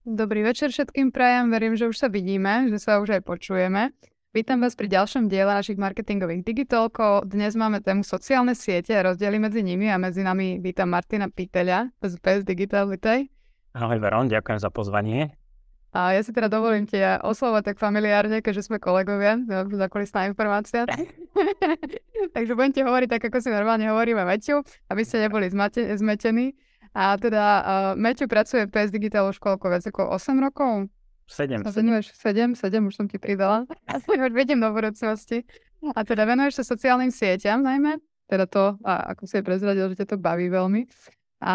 Dobrý večer všetkým prajem, verím, že už sa vidíme, že sa už aj počujeme. Vítam vás pri ďalšom diele našich marketingových digitálkov. Dnes máme tému sociálne siete a rozdiely medzi nimi a medzi nami vítam Martina Piteľa z PS Digital, vitaj. Ahoj Veron, ďakujem za pozvanie. A ja si teda dovolím tia oslovať tak familiárne, keďže sme kolegovia, zakulisná informácia. Takže budem ti hovoriť tak, ako si normálne hovoríme Meťu, aby ste neboli zmate- zmetení. A teda uh, Meťo pracuje v PS Digital už koľko, viac ako 8 rokov? 7. A venuješ 7, 7, už som ti pridala. Asi už vediem do budúcnosti. A teda venuješ sa sociálnym sieťam najmä, teda to, a ako si je prezradil, že ťa to baví veľmi. A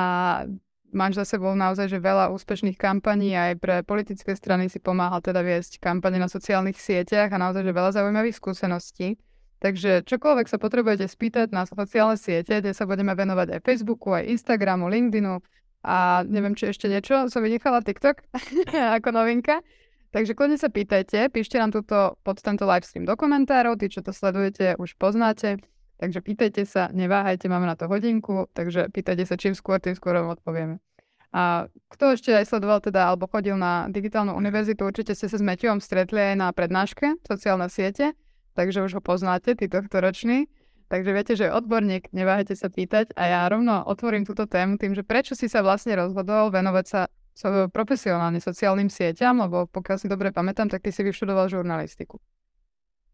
máš za sebou naozaj, že veľa úspešných kampaní aj pre politické strany si pomáhal teda viesť kampane na sociálnych sieťach a naozaj, že veľa zaujímavých skúseností. Takže čokoľvek sa potrebujete spýtať na sociálne siete, kde sa budeme venovať aj Facebooku, aj Instagramu, LinkedInu a neviem, či ešte niečo, som vynechala TikTok ako novinka. Takže kľudne sa pýtajte, píšte nám túto pod tento livestream do komentárov, tí, čo to sledujete, už poznáte. Takže pýtajte sa, neváhajte, máme na to hodinku, takže pýtajte sa čím skôr, tým skôr vám odpovieme. A kto ešte aj sledoval teda, alebo chodil na digitálnu univerzitu, určite ste sa s Meťom stretli aj na prednáške sociálne siete takže už ho poznáte, tí tohto roční. Takže viete, že odborník, neváhajte sa pýtať a ja rovno otvorím túto tému tým, že prečo si sa vlastne rozhodol venovať sa so, profesionálne sociálnym sieťam, lebo pokiaľ si dobre pamätám, tak ty si vyštudoval žurnalistiku.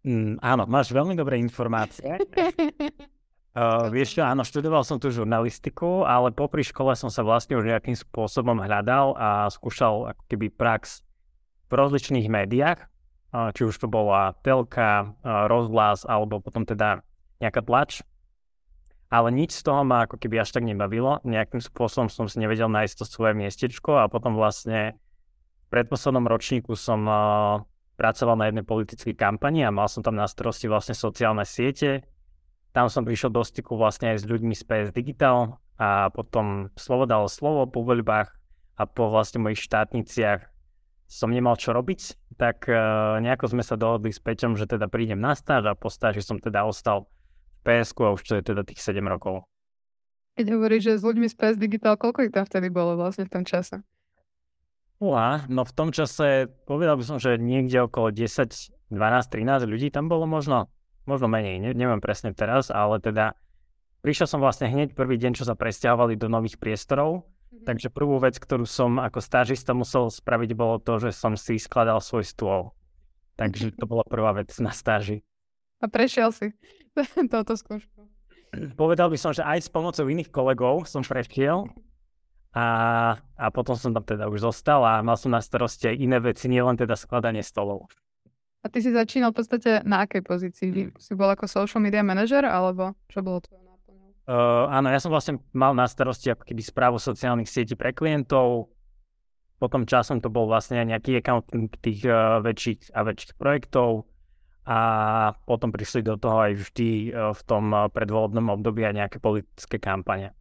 Mm, áno, máš veľmi dobré informácie. uh, vieš čo, áno, študoval som tú žurnalistiku, ale popri škole som sa vlastne už nejakým spôsobom hľadal a skúšal ako keby prax v rozličných médiách či už to bola telka, rozhlas alebo potom teda nejaká tlač. Ale nič z toho ma ako keby až tak nebavilo. Nejakým spôsobom som si nevedel nájsť to svoje miestečko a potom vlastne v predposlednom ročníku som pracoval na jednej politickej kampani a mal som tam na starosti vlastne sociálne siete. Tam som prišiel do styku vlastne aj s ľuďmi z PS Digital a potom slovo dalo slovo po voľbách a po vlastne mojich štátniciach som nemal čo robiť, tak uh, nejako sme sa dohodli s Peťom, že teda prídem na stáž a po stáži som teda ostal v PSK a už to je teda tých 7 rokov. Keď hovoríš, že s ľuďmi z PS Digital, koľko ich tam vtedy bolo vlastne v tom čase? Uá, no v tom čase povedal by som, že niekde okolo 10, 12, 13 ľudí tam bolo možno, možno menej, ne, neviem presne teraz, ale teda prišiel som vlastne hneď prvý deň, čo sa presťahovali do nových priestorov. Takže prvú vec, ktorú som ako stážista musel spraviť, bolo to, že som si skladal svoj stôl. Takže to bola prvá vec na stáži. A prešiel si touto skúšku. Povedal by som, že aj s pomocou iných kolegov som prešiel a, a potom som tam teda už zostal a mal som na starosti aj iné veci, nielen teda skladanie stolov. A ty si začínal v podstate na akej pozícii? Si bol ako social media manager alebo čo bolo tvoje? Uh, áno, ja som vlastne mal na starosti ako keby správu sociálnych sietí pre klientov. Potom časom to bol vlastne nejaký accounting tých uh, väčších a väčších projektov. A potom prišli do toho aj vždy uh, v tom uh, predvolebnom období aj nejaké politické kampane.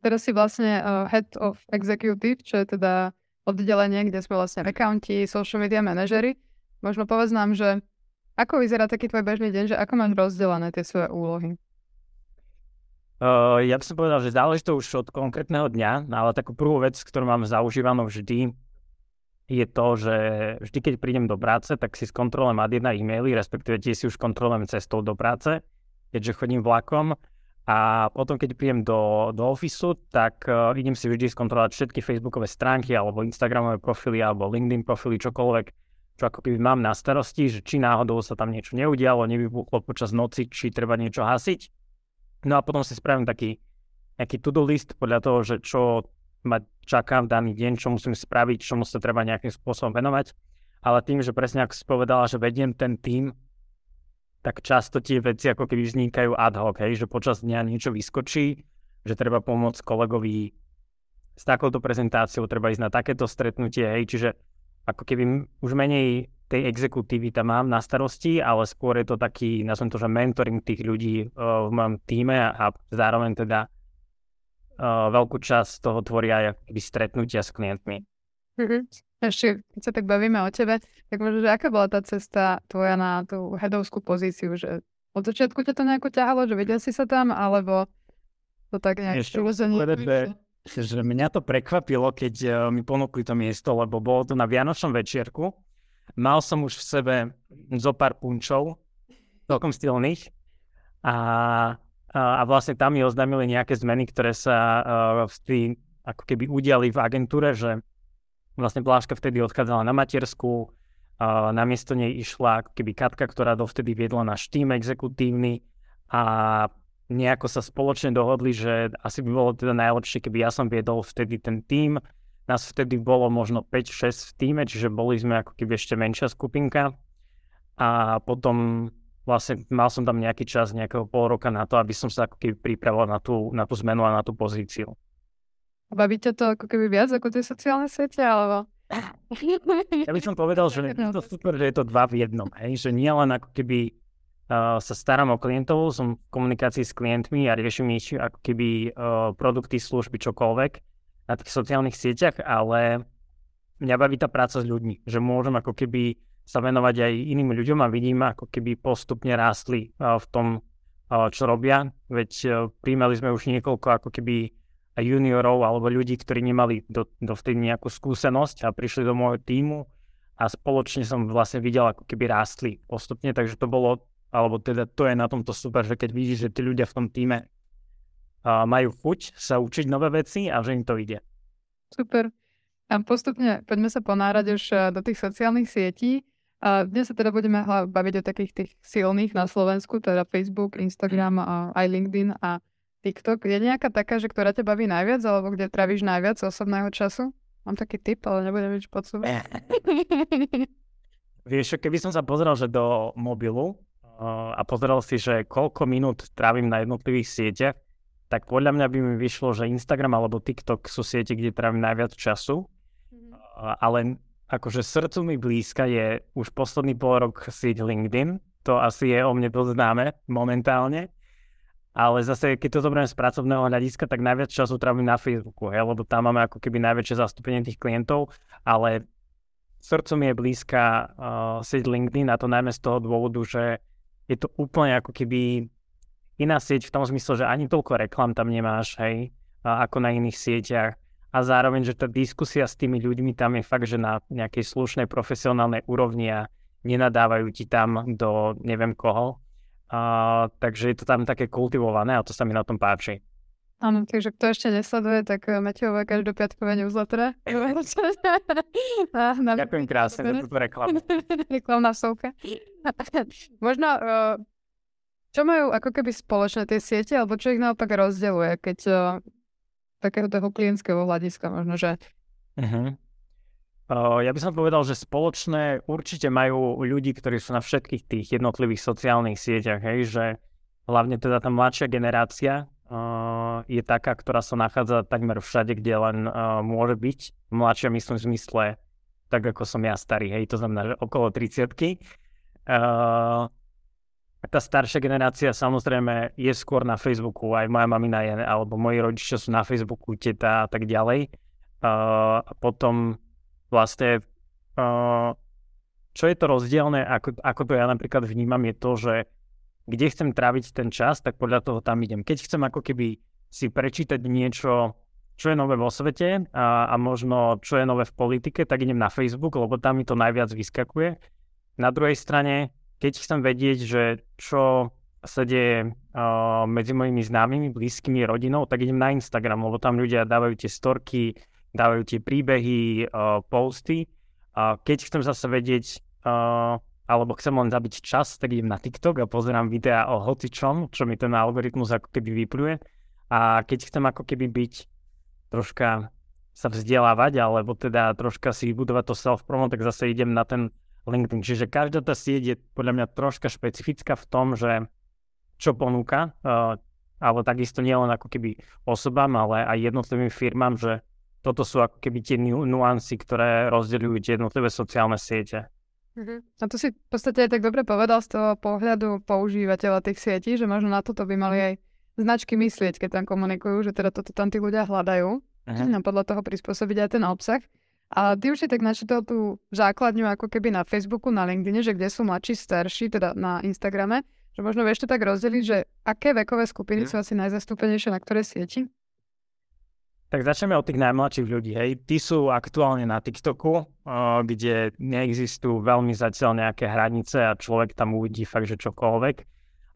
Teraz si vlastne uh, Head of Executive, čo je teda oddelenie, kde sme vlastne accounti, social media manažery. Možno povedz nám, že ako vyzerá taký tvoj bežný deň, že ako máš rozdelené tie svoje úlohy? Uh, ja by som povedal, že záleží to už od konkrétneho dňa, no ale takú prvú vec, ktorú mám zaužívanú vždy, je to, že vždy, keď prídem do práce, tak si skontrolujem ad jedna e-maily, respektíve tie si už kontrolujem cestou do práce, keďže chodím vlakom. A potom, keď prídem do, do ofisu, tak uh, idem si vždy skontrolovať všetky facebookové stránky, alebo instagramové profily, alebo LinkedIn profily, čokoľvek, čo ako keby mám na starosti, že či náhodou sa tam niečo neudialo, nevybuchlo počas noci, či treba niečo hasiť No a potom si spravím taký nejaký to-do list podľa toho, že čo ma čaká v daný deň, čo musím spraviť, čomu sa treba nejakým spôsobom venovať. Ale tým, že presne ako si povedala, že vediem ten tým, tak často tie veci ako keby vznikajú ad hoc, hej, že počas dňa niečo vyskočí, že treba pomôcť kolegovi s takouto prezentáciou, treba ísť na takéto stretnutie, hej, čiže ako keby už menej tej exekutívy tam mám na starosti, ale skôr je to taký, nazvem to, že mentoring tých ľudí uh, v mojom týme a, a zároveň teda uh, veľkú časť toho tvoria aj stretnutia s klientmi. Mm-hmm. Ešte, keď sa tak bavíme o tebe, tak možno, že aká bola tá cesta tvoja na tú headovskú pozíciu, že od začiatku ťa to nejako ťahalo, že vedel si sa tam, alebo to tak nejak Ešte, povedať, že mňa to prekvapilo, keď uh, mi ponúkli to miesto, lebo bolo to na Vianočnom večierku. Mal som už v sebe zo pár punčov, celkom stylných. A, a, a vlastne tam mi oznámili nejaké zmeny, ktoré sa uh, v ako keby udiali v agentúre, že vlastne Bláška vtedy odchádzala na matersku, uh, namiesto nej išla ako keby Katka, ktorá dovtedy viedla náš tým exekutívny a nejako sa spoločne dohodli, že asi by bolo teda najlepšie, keby ja som viedol vtedy ten tým. Nás vtedy bolo možno 5-6 v týme, čiže boli sme ako keby ešte menšia skupinka. A potom vlastne mal som tam nejaký čas, nejakého pol roka na to, aby som sa ako keby pripravoval na tú, na tú zmenu a na tú pozíciu. Baví ťa to ako keby viac ako tie sociálne siete, alebo... Ja by som povedal, že je to super, že je to dva v jednom, hej? že nie len ako keby uh, sa starám o klientov, som v komunikácii s klientmi a riešim ich ako keby uh, produkty, služby, čokoľvek na tých sociálnych sieťach, ale mňa baví tá práca s ľuďmi, že môžem ako keby sa venovať aj iným ľuďom a vidím, ako keby postupne rástli v tom, čo robia. Veď uh, príjmali sme už niekoľko ako keby juniorov alebo ľudí, ktorí nemali do, dovtedy nejakú skúsenosť a prišli do môjho týmu a spoločne som vlastne videl, ako keby rástli postupne, takže to bolo alebo teda to je na tomto super, že keď vidíš, že tí ľudia v tom týme uh, majú chuť sa učiť nové veci a že im to ide. Super. A postupne poďme sa ponárať už do tých sociálnych sietí. A dnes sa teda budeme baviť o takých tých silných na Slovensku, teda Facebook, Instagram a aj LinkedIn a TikTok. Je nejaká taká, že ktorá ťa baví najviac, alebo kde travíš najviac osobného času? Mám taký tip, ale nebudem nič podsúvať. Vieš, keby som sa pozrel, že do mobilu, a pozeral si, že koľko minút trávim na jednotlivých sieťach, tak podľa mňa by mi vyšlo, že Instagram alebo TikTok sú siete, kde trávim najviac času. Mm-hmm. Ale akože srdcu mi blízka je už posledný pol rok sieť LinkedIn. To asi je o mne dosť známe momentálne. Ale zase, keď to zoberiem z pracovného hľadiska, tak najviac času trávim na Facebooku, hej, lebo tam máme ako keby najväčšie zastúpenie tých klientov, ale srdcu mi je blízka uh, sieť LinkedIn a to najmä z toho dôvodu, že je to úplne ako keby iná sieť v tom zmysle, že ani toľko reklam tam nemáš, hej, ako na iných sieťach. A zároveň, že tá diskusia s tými ľuďmi tam je fakt, že na nejakej slušnej profesionálnej úrovni a nenadávajú ti tam do neviem koho. Uh, takže je to tam také kultivované a to sa mi na tom páči. Áno, takže kto ešte nesleduje, tak eh, Mateové každopiatkové newsletter. Ďakujem krásne za túto reklamu. Reklamná vsovka. Možno, uh, čo majú ako keby spoločné tie siete, alebo čo ich naopak rozdeluje, keď uh, takého toho klientského hľadiska možno, že... Uh-huh. Uh, ja by som povedal, že spoločné určite majú ľudí, ktorí sú na všetkých tých jednotlivých sociálnych sieťach, hej, že hlavne teda tá mladšia generácia, uh, je taká, ktorá sa nachádza takmer všade, kde len uh, môže byť. Mladšia myslím v zmysle tak, ako som ja starý, hej, to znamená, že okolo 30 uh, tá staršia generácia samozrejme je skôr na Facebooku, aj moja mamina je, alebo moji rodičia sú na Facebooku, teta a tak ďalej. Uh, a potom vlastne, čo je to rozdielne, ako, ako to ja napríklad vnímam, je to, že kde chcem tráviť ten čas, tak podľa toho tam idem. Keď chcem ako keby si prečítať niečo, čo je nové vo svete a, a možno čo je nové v politike, tak idem na Facebook, lebo tam mi to najviac vyskakuje. Na druhej strane, keď chcem vedieť, že čo sa deje uh, medzi mojimi známymi, blízkymi rodinou, tak idem na Instagram, lebo tam ľudia dávajú tie storky, dávajú tie príbehy, uh, posty. Uh, keď chcem zase vedieť, uh, alebo chcem len zabiť čas, tak idem na TikTok a pozerám videá o hocičom, čo mi ten algoritmus ako keby vypluje. A keď chcem ako keby byť troška sa vzdelávať, alebo teda troška si budovať to self-promo, tak zase idem na ten LinkedIn. Čiže každá tá sieť je podľa mňa troška špecifická v tom, že čo ponúka, uh, ale takisto nie len ako keby osobám, ale aj jednotlivým firmám, že toto sú ako keby tie nu- nuancy, ktoré rozdeľujú tie jednotlivé sociálne siete. Uh-huh. A to si v podstate aj tak dobre povedal z toho pohľadu používateľa tých sietí, že možno na toto by mali aj značky myslieť, keď tam komunikujú, že teda toto tam tí ľudia hľadajú uh-huh. a podľa toho prispôsobiť aj ten obsah. A ty už si tak načítal tú základňu ako keby na Facebooku, na LinkedIn, že kde sú mladší, starší, teda na Instagrame, že možno vieš to tak rozdeliť, že aké vekové skupiny uh-huh. sú asi najzastúpenejšie na ktoré sieti? Tak začneme od tých najmladších ľudí. Hej. Tí sú aktuálne na TikToku, kde neexistujú veľmi zatiaľ nejaké hranice a človek tam uvidí fakt, že čokoľvek.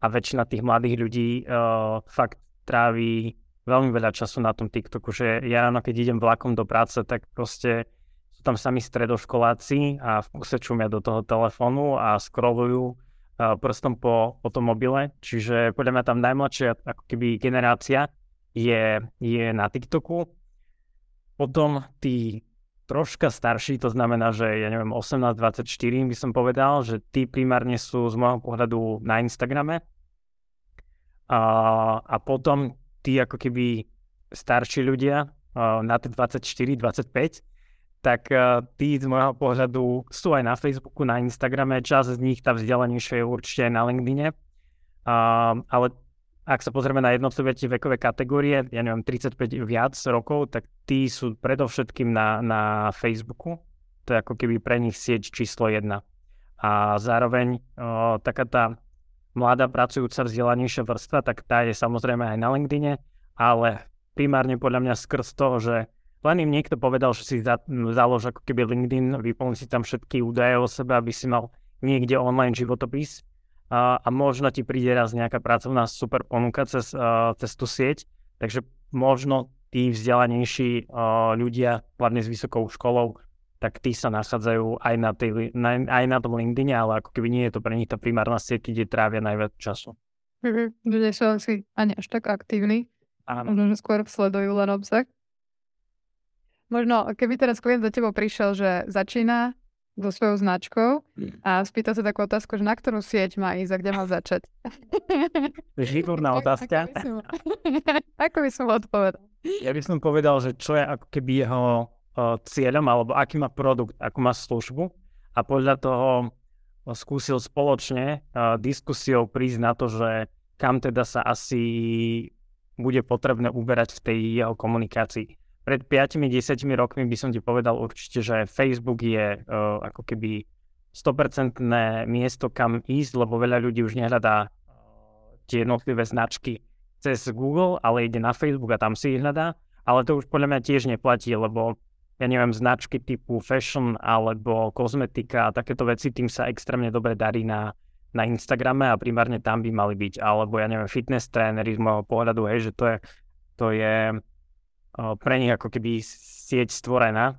A väčšina tých mladých ľudí o, fakt tráví veľmi veľa času na tom TikToku, že ja ráno, keď idem vlakom do práce, tak proste tam sami stredoškoláci a v kuse čumia do toho telefónu a scrollujú prstom po, po tom mobile. Čiže podľa mňa tam najmladšia ako keby generácia je, je na TikToku. Potom tí troška starší, to znamená, že ja neviem, 18-24 by som povedal, že tí primárne sú z môjho pohľadu na Instagrame. A, a potom tí ako keby starší ľudia na tie 24-25, tak tí z môjho pohľadu sú aj na Facebooku, na Instagrame, čas z nich tá vzdelanejšia je určite aj na LinkedIne. Uh, ale ak sa pozrieme na jednotlivé tie vekové kategórie, ja neviem, 35 viac rokov, tak tí sú predovšetkým na, na Facebooku. To je ako keby pre nich sieť číslo jedna. A zároveň o, taká tá mladá pracujúca vzdelanejšia vrstva, tak tá je samozrejme aj na LinkedIne, ale primárne podľa mňa skrz toho, že len im niekto povedal, že si za, založ ako keby LinkedIn, vyplní si tam všetky údaje o sebe, aby si mal niekde online životopis a, a možno ti príde raz nejaká pracovná super ponuka cez, uh, cez tú sieť, takže možno tí vzdelanejší uh, ľudia, hlavne s vysokou školou, tak tí sa nachádzajú aj na, tej, na, aj na tom LinkedIn, ale ako keby nie je to pre nich tá primárna sieť, kde trávia najviac času. Mm-hmm. Ľudia sú asi ani až tak aktívni. Áno. Skôr sledujú len obsah. Možno, keby teraz klient za tebou prišiel, že začína so svojou značkou mm. a spýta sa takú otázku, že na ktorú sieť má ísť a kde má začať. Výborná otázka. Ako by som odpovedal? Ja by som povedal, že čo je ako keby jeho uh, cieľom, alebo aký má produkt, akú má službu a podľa toho skúsil spoločne uh, diskusiou prísť na to, že kam teda sa asi bude potrebné uberať v tej jeho komunikácii pred 5-10 rokmi by som ti povedal určite, že Facebook je uh, ako keby 100% miesto, kam ísť, lebo veľa ľudí už nehľadá uh, tie jednotlivé značky cez Google, ale ide na Facebook a tam si ich hľadá. Ale to už podľa mňa tiež neplatí, lebo ja neviem, značky typu fashion alebo kozmetika a takéto veci, tým sa extrémne dobre darí na, na Instagrame a primárne tam by mali byť. Alebo ja neviem, fitness trénery z môjho pohľadu, hej, že to je, to je pre nich ako keby sieť stvorená.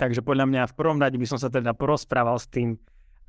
Takže podľa mňa v prvom rade by som sa teda porozprával s tým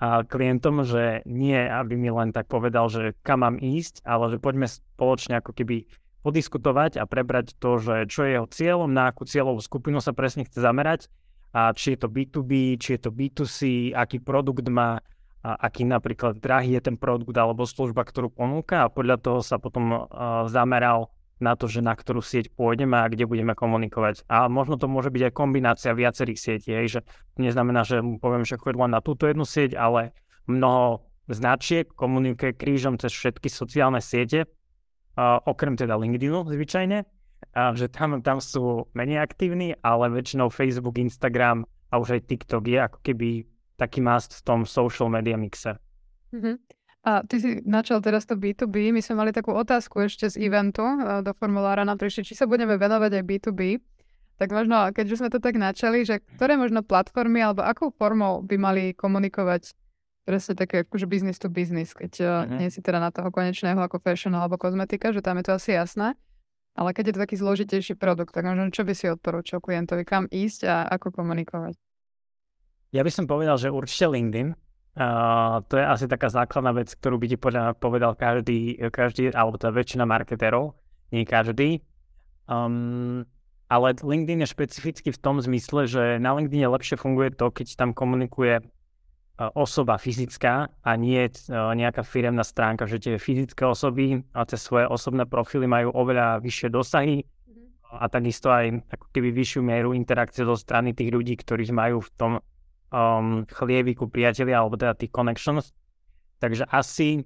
klientom, že nie, aby mi len tak povedal, že kam mám ísť, ale že poďme spoločne ako keby podiskutovať a prebrať to, že čo je jeho cieľom, na akú cieľovú skupinu sa presne chce zamerať a či je to B2B, či je to B2C, aký produkt má, a aký napríklad drahý je ten produkt alebo služba, ktorú ponúka a podľa toho sa potom zameral na to, že na ktorú sieť pôjdeme a kde budeme komunikovať. A možno to môže byť aj kombinácia viacerých sietí, že neznamená, že mu poviem, že choď len na túto jednu sieť, ale mnoho značiek komunikuje krížom cez všetky sociálne siete, uh, okrem teda LinkedInu zvyčajne, a že tam, tam sú menej aktívni, ale väčšinou Facebook, Instagram a už aj TikTok je ako keby taký must v tom social media mixe. Mm-hmm. A ty si načal teraz to B2B. My sme mali takú otázku ešte z eventu do formulára nám prišli, či sa budeme venovať aj B2B. Tak možno, keďže sme to tak načali, že ktoré možno platformy alebo akou formou by mali komunikovať presne také akože business to business, keď uh-huh. nie si teda na toho konečného ako fashion alebo kozmetika, že tam je to asi jasné. Ale keď je to taký zložitejší produkt, tak možno čo by si odporúčal klientovi, kam ísť a ako komunikovať? Ja by som povedal, že určite LinkedIn, Uh, to je asi taká základná vec, ktorú by ti podľa povedal každý, každý alebo tá väčšina marketérov, nie každý. Um, ale LinkedIn je špecificky v tom zmysle, že na LinkedIn lepšie funguje to, keď tam komunikuje uh, osoba fyzická a nie uh, nejaká firemná stránka, že tie fyzické osoby a tie svoje osobné profily majú oveľa vyššie dosahy mm-hmm. a takisto aj ako keby vyššiu mieru interakcie zo strany tých ľudí, ktorí majú v tom um, chlieviku priatelia, alebo teda tých connections. Takže asi,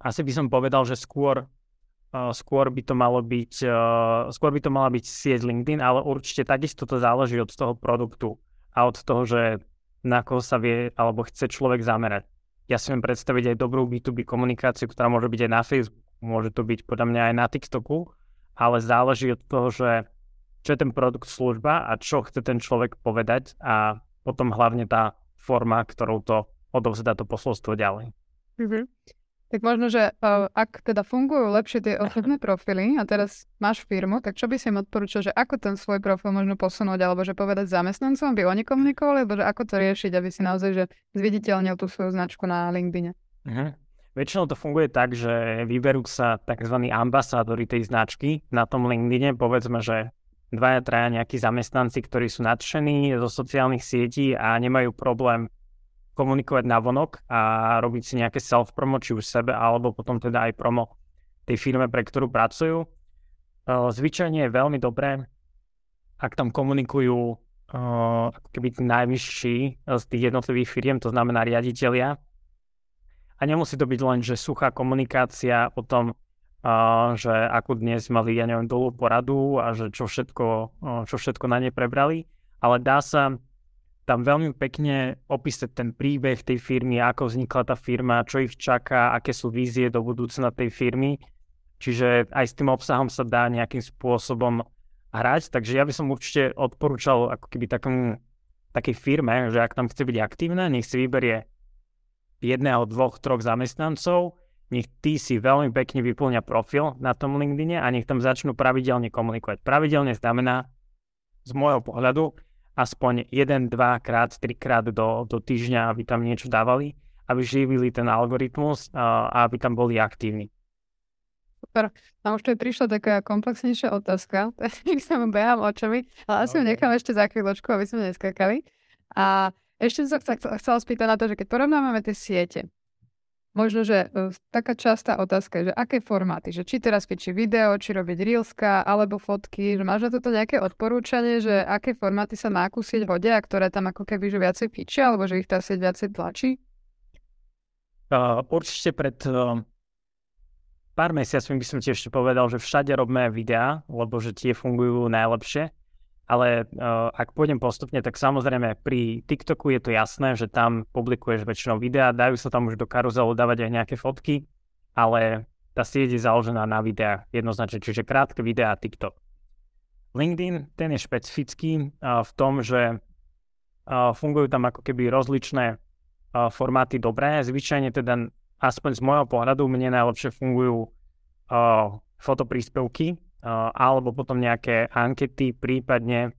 asi by som povedal, že skôr, uh, skôr by to malo byť, uh, skôr by to mala byť sieť LinkedIn, ale určite takisto to záleží od toho produktu a od toho, že na koho sa vie alebo chce človek zamerať. Ja si viem predstaviť aj dobrú B2B komunikáciu, ktorá môže byť aj na Facebooku, môže to byť podľa mňa aj na TikToku, ale záleží od toho, že čo je ten produkt, služba a čo chce ten človek povedať a potom hlavne tá forma, ktorou to odovzdá to posolstvo ďalej. Mm-hmm. Tak možno, že uh, ak teda fungujú lepšie tie osobné profily a teraz máš firmu, tak čo by si im odporúčal, že ako ten svoj profil možno posunúť, alebo že povedať zamestnancom, aby oni komunikovali, alebo že ako to riešiť, aby si naozaj že zviditeľnil tú svoju značku na LinkedIne? Uh-huh. Väčšinou to funguje tak, že vyberú sa tzv. ambasádori tej značky na tom LinkedIne, povedzme, že dvaja, traja nejakí zamestnanci, ktorí sú nadšení zo sociálnych sietí a nemajú problém komunikovať na vonok a robiť si nejaké self-promo, či už sebe, alebo potom teda aj promo tej firme, pre ktorú pracujú. Zvyčajne je veľmi dobré, ak tam komunikujú ako keby najvyšší z tých jednotlivých firiem, to znamená riaditeľia. A nemusí to byť len, že suchá komunikácia o tom, že ako dnes mali, ja neviem, dolu poradu a že čo všetko, čo všetko na ne prebrali, ale dá sa tam veľmi pekne opísať ten príbeh tej firmy, ako vznikla tá firma, čo ich čaká, aké sú vízie do budúcna tej firmy. Čiže aj s tým obsahom sa dá nejakým spôsobom hrať, takže ja by som určite odporúčal ako keby takom, takej firme, že ak tam chce byť aktívna, nech si vyberie jedného, dvoch, troch zamestnancov, nech tí si veľmi pekne vyplňa profil na tom LinkedIne a nech tam začnú pravidelne komunikovať. Pravidelne znamená z môjho pohľadu, aspoň 1, 2 krát, 3 krát do, do týždňa, aby tam niečo dávali, aby živili ten algoritmus a, a aby tam boli aktívni. Super. A už tu je prišla taká komplexnejšia otázka, tak sa mu behám očami, ale asi okay. ju nechám ešte za chvíľočku, aby sme neskakali. A ešte som sa chcela spýtať na to, že keď porovnávame tie siete, možno, že uh, taká častá otázka je, že aké formáty, že či teraz či video, či robiť reelska, alebo fotky, že máš na toto nejaké odporúčanie, že aké formáty sa na akú sieť hodia, ktoré tam ako keby že viacej píčia, alebo že ich tá sieť viacej tlačí? Uh, určite pred uh, pár mesiacmi by som ti ešte povedal, že všade robíme videá, lebo že tie fungujú najlepšie ale uh, ak pôjdem postupne, tak samozrejme pri TikToku je to jasné, že tam publikuješ väčšinou videá, dajú sa tam už do karuzelu dávať aj nejaké fotky, ale tá sieť je založená na videách jednoznačne, čiže krátke videá TikTok. LinkedIn, ten je špecifický uh, v tom, že uh, fungujú tam ako keby rozličné uh, formáty dobré, zvyčajne teda aspoň z môjho pohľadu mne najlepšie fungujú uh, fotopríspevky, alebo potom nejaké ankety, prípadne,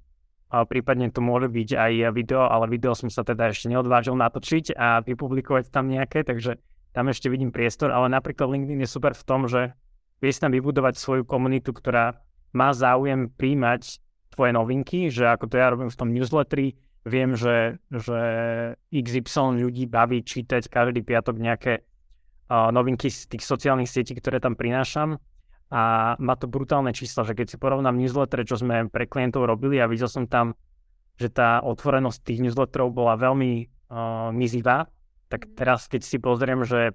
prípadne to môže byť aj video, ale video som sa teda ešte neodvážil natočiť a vypublikovať tam nejaké, takže tam ešte vidím priestor, ale napríklad LinkedIn je super v tom, že vieš tam vybudovať svoju komunitu, ktorá má záujem príjmať tvoje novinky, že ako to ja robím v tom newsletteri, viem, že, že XY ľudí baví čítať každý piatok nejaké uh, novinky z tých sociálnych sietí, ktoré tam prinášam a má to brutálne čísla, že keď si porovnám newsletter, čo sme pre klientov robili a videl som tam, že tá otvorenosť tých newsletterov bola veľmi uh, mizivá, tak mhm. teraz keď si pozriem, že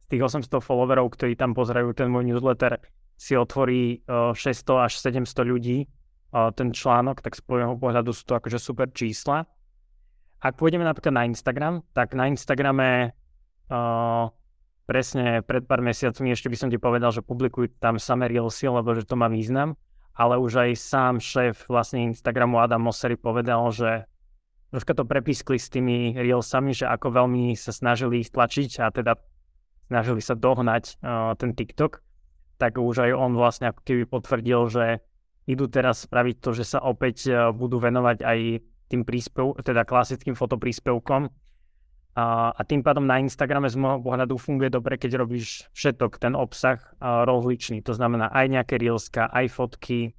z tých 800 followerov, ktorí tam pozerajú ten môj newsletter, si otvorí uh, 600 až 700 ľudí uh, ten článok, tak z môjho pohľadu sú to akože super čísla. Ak pôjdeme napríklad na Instagram, tak na Instagrame uh, presne pred pár mesiacmi ešte by som ti povedal, že publikuj tam samé reelsy, lebo že to má význam, ale už aj sám šéf vlastne Instagramu Adam Mosseri povedal, že troška to prepískli s tými reelsami, že ako veľmi sa snažili ich tlačiť a teda snažili sa dohnať uh, ten TikTok, tak už aj on vlastne ako keby potvrdil, že idú teraz spraviť to, že sa opäť uh, budú venovať aj tým príspev, teda klasickým fotopríspevkom, a, tým pádom na Instagrame z môjho pohľadu funguje dobre, keď robíš všetok ten obsah rozličný. To znamená aj nejaké reelska, aj fotky,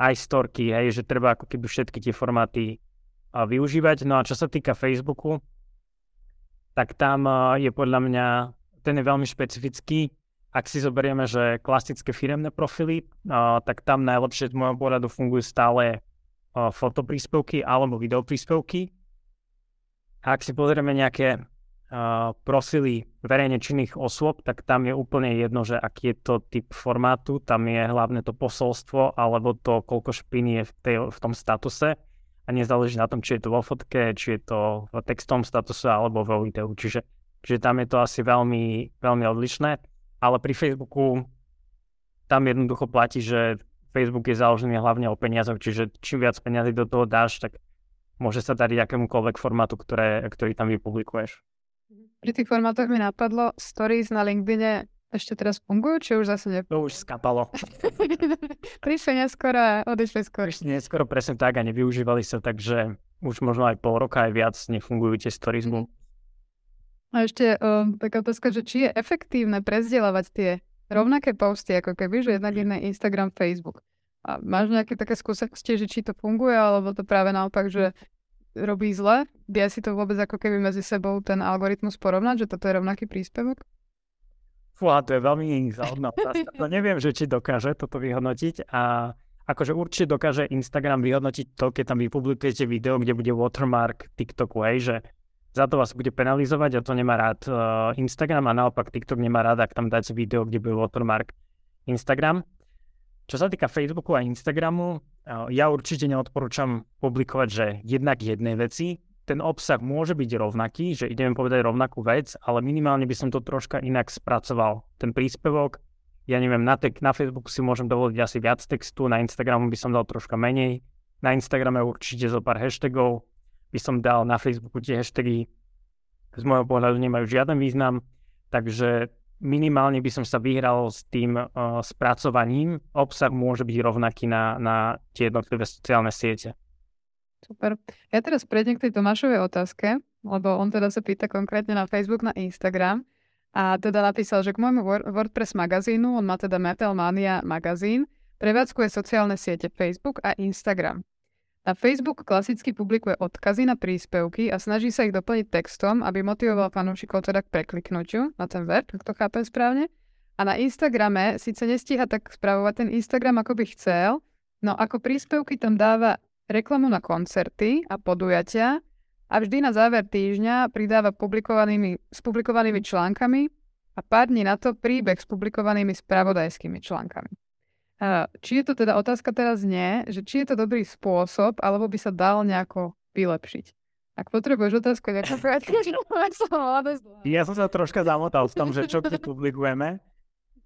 aj storky, hej, že treba ako keby všetky tie formáty využívať. No a čo sa týka Facebooku, tak tam je podľa mňa, ten je veľmi špecifický. Ak si zoberieme, že klasické firemné profily, tak tam najlepšie z môjho pohľadu fungujú stále fotopríspevky alebo videopríspevky ak si pozrieme nejaké uh, profily verejne činných osôb, tak tam je úplne jedno, že aký je to typ formátu, tam je hlavne to posolstvo alebo to, koľko špiny je v, tej, v tom statuse. A nezáleží na tom, či je to vo fotke, či je to v textom statuse alebo vo videu. Čiže, čiže tam je to asi veľmi, veľmi odlišné, ale pri Facebooku tam jednoducho platí, že Facebook je založený hlavne o peniazoch, čiže čím viac peniazy do toho dáš, tak môže sa dať akémukoľvek formátu, ktoré, ktorý tam vypublikuješ. Pri tých formátoch mi napadlo, stories na LinkedIne ešte teraz fungujú, či už zase ne... To už skapalo. Prišli neskoro a odišli skôr. Prišli neskoro presne tak a nevyužívali sa, takže už možno aj pol roka aj viac nefungujú tie stories. Mm. A ešte um, taká otázka, že či je efektívne prezdielavať tie rovnaké posty, ako keby, že jednak jedné Instagram, Facebook. A máš nejaké také skúsenosti, že či to funguje, alebo to práve naopak, že robí zle? Vie si to vôbec ako keby medzi sebou ten algoritmus porovnať, že toto je rovnaký príspevok? Fúha, to je veľmi zaujímavá otázka. Neviem, že či dokáže toto vyhodnotiť a akože určite dokáže Instagram vyhodnotiť to, keď tam vypublikujete video, kde bude watermark TikToku, hej, že za to vás bude penalizovať a to nemá rád uh, Instagram a naopak TikTok nemá rád, ak tam dáte video, kde bude watermark Instagram. Čo sa týka Facebooku a Instagramu, uh, ja určite neodporúčam publikovať, že jednak jednej veci, ten obsah môže byť rovnaký, že ideme povedať rovnakú vec, ale minimálne by som to troška inak spracoval. Ten príspevok, ja neviem, na, te- na Facebooku si môžem dovoliť asi viac textu, na Instagramu by som dal troška menej, na Instagrame určite zo pár hashtagov, by som dal na Facebooku tie hashtagy z môjho pohľadu nemajú žiaden význam, takže minimálne by som sa vyhral s tým uh, spracovaním. Obsah môže byť rovnaký na, na tie jednotlivé sociálne siete. Super. Ja teraz prejdem k tej Tomášovej otázke, lebo on teda sa pýta konkrétne na Facebook, na Instagram a teda napísal, že k môjmu WordPress magazínu, on má teda Metalmania magazín, prevádzkuje sociálne siete Facebook a Instagram. Na Facebook klasicky publikuje odkazy na príspevky a snaží sa ich doplniť textom, aby motivoval fanúšikov teda k prekliknutiu na ten web, ak to chápem správne. A na Instagrame síce nestíha tak spravovať ten Instagram, ako by chcel, no ako príspevky tam dáva reklamu na koncerty a podujatia a vždy na záver týždňa pridáva publikovanými, s publikovanými článkami a pár dní na to príbeh s publikovanými spravodajskými článkami. Či je to teda otázka teraz nie, že či je to dobrý spôsob, alebo by sa dal nejako vylepšiť. Ak potrebuješ otázku, tak Ja som sa troška zamotal v tom, že čo tu publikujeme.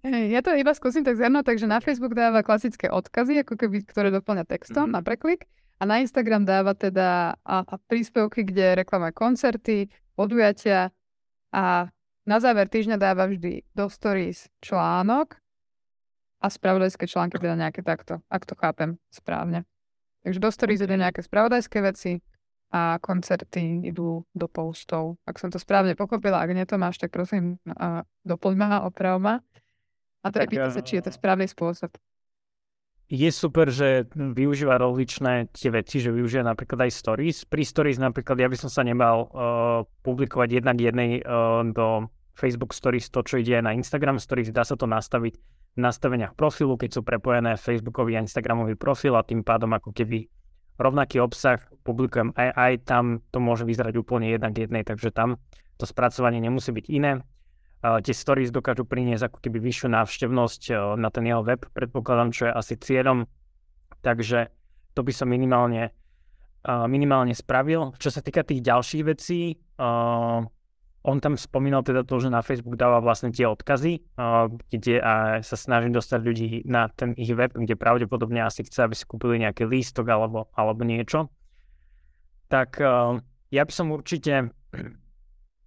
Ja to iba skúsim tak zhrnúť, takže na Facebook dáva klasické odkazy, ako keby, ktoré doplňa textom mm-hmm. na preklik a na Instagram dáva teda a, a príspevky, kde reklama koncerty, podujatia a na záver týždňa dáva vždy do stories článok a spravodajské články teda nejaké takto, ak to chápem správne. Takže do stories ide nejaké spravodajské veci a koncerty idú do postov. Ak som to správne pochopila, ak nie to máš, tak prosím, doplň ma, oprav ma. A teda pýta sa, či je to správny spôsob je super, že využíva rozličné tie veci, že využíva napríklad aj stories. Pri stories napríklad ja by som sa nemal uh, publikovať jednak jednej uh, do Facebook stories, to čo ide na Instagram stories, dá sa to nastaviť v nastaveniach profilu, keď sú prepojené Facebookový a Instagramový profil a tým pádom ako keby rovnaký obsah publikujem aj, aj tam, to môže vyzerať úplne jednak jednej, takže tam to spracovanie nemusí byť iné tie stories dokážu priniesť ako keby vyššiu návštevnosť na ten jeho web, predpokladám, čo je asi cieľom. Takže to by som minimálne, minimálne spravil. Čo sa týka tých ďalších vecí, on tam spomínal teda to, že na Facebook dáva vlastne tie odkazy, kde sa snaží dostať ľudí na ten ich web, kde pravdepodobne asi chce, aby si kúpili nejaký lístok alebo, alebo niečo. Tak ja by som určite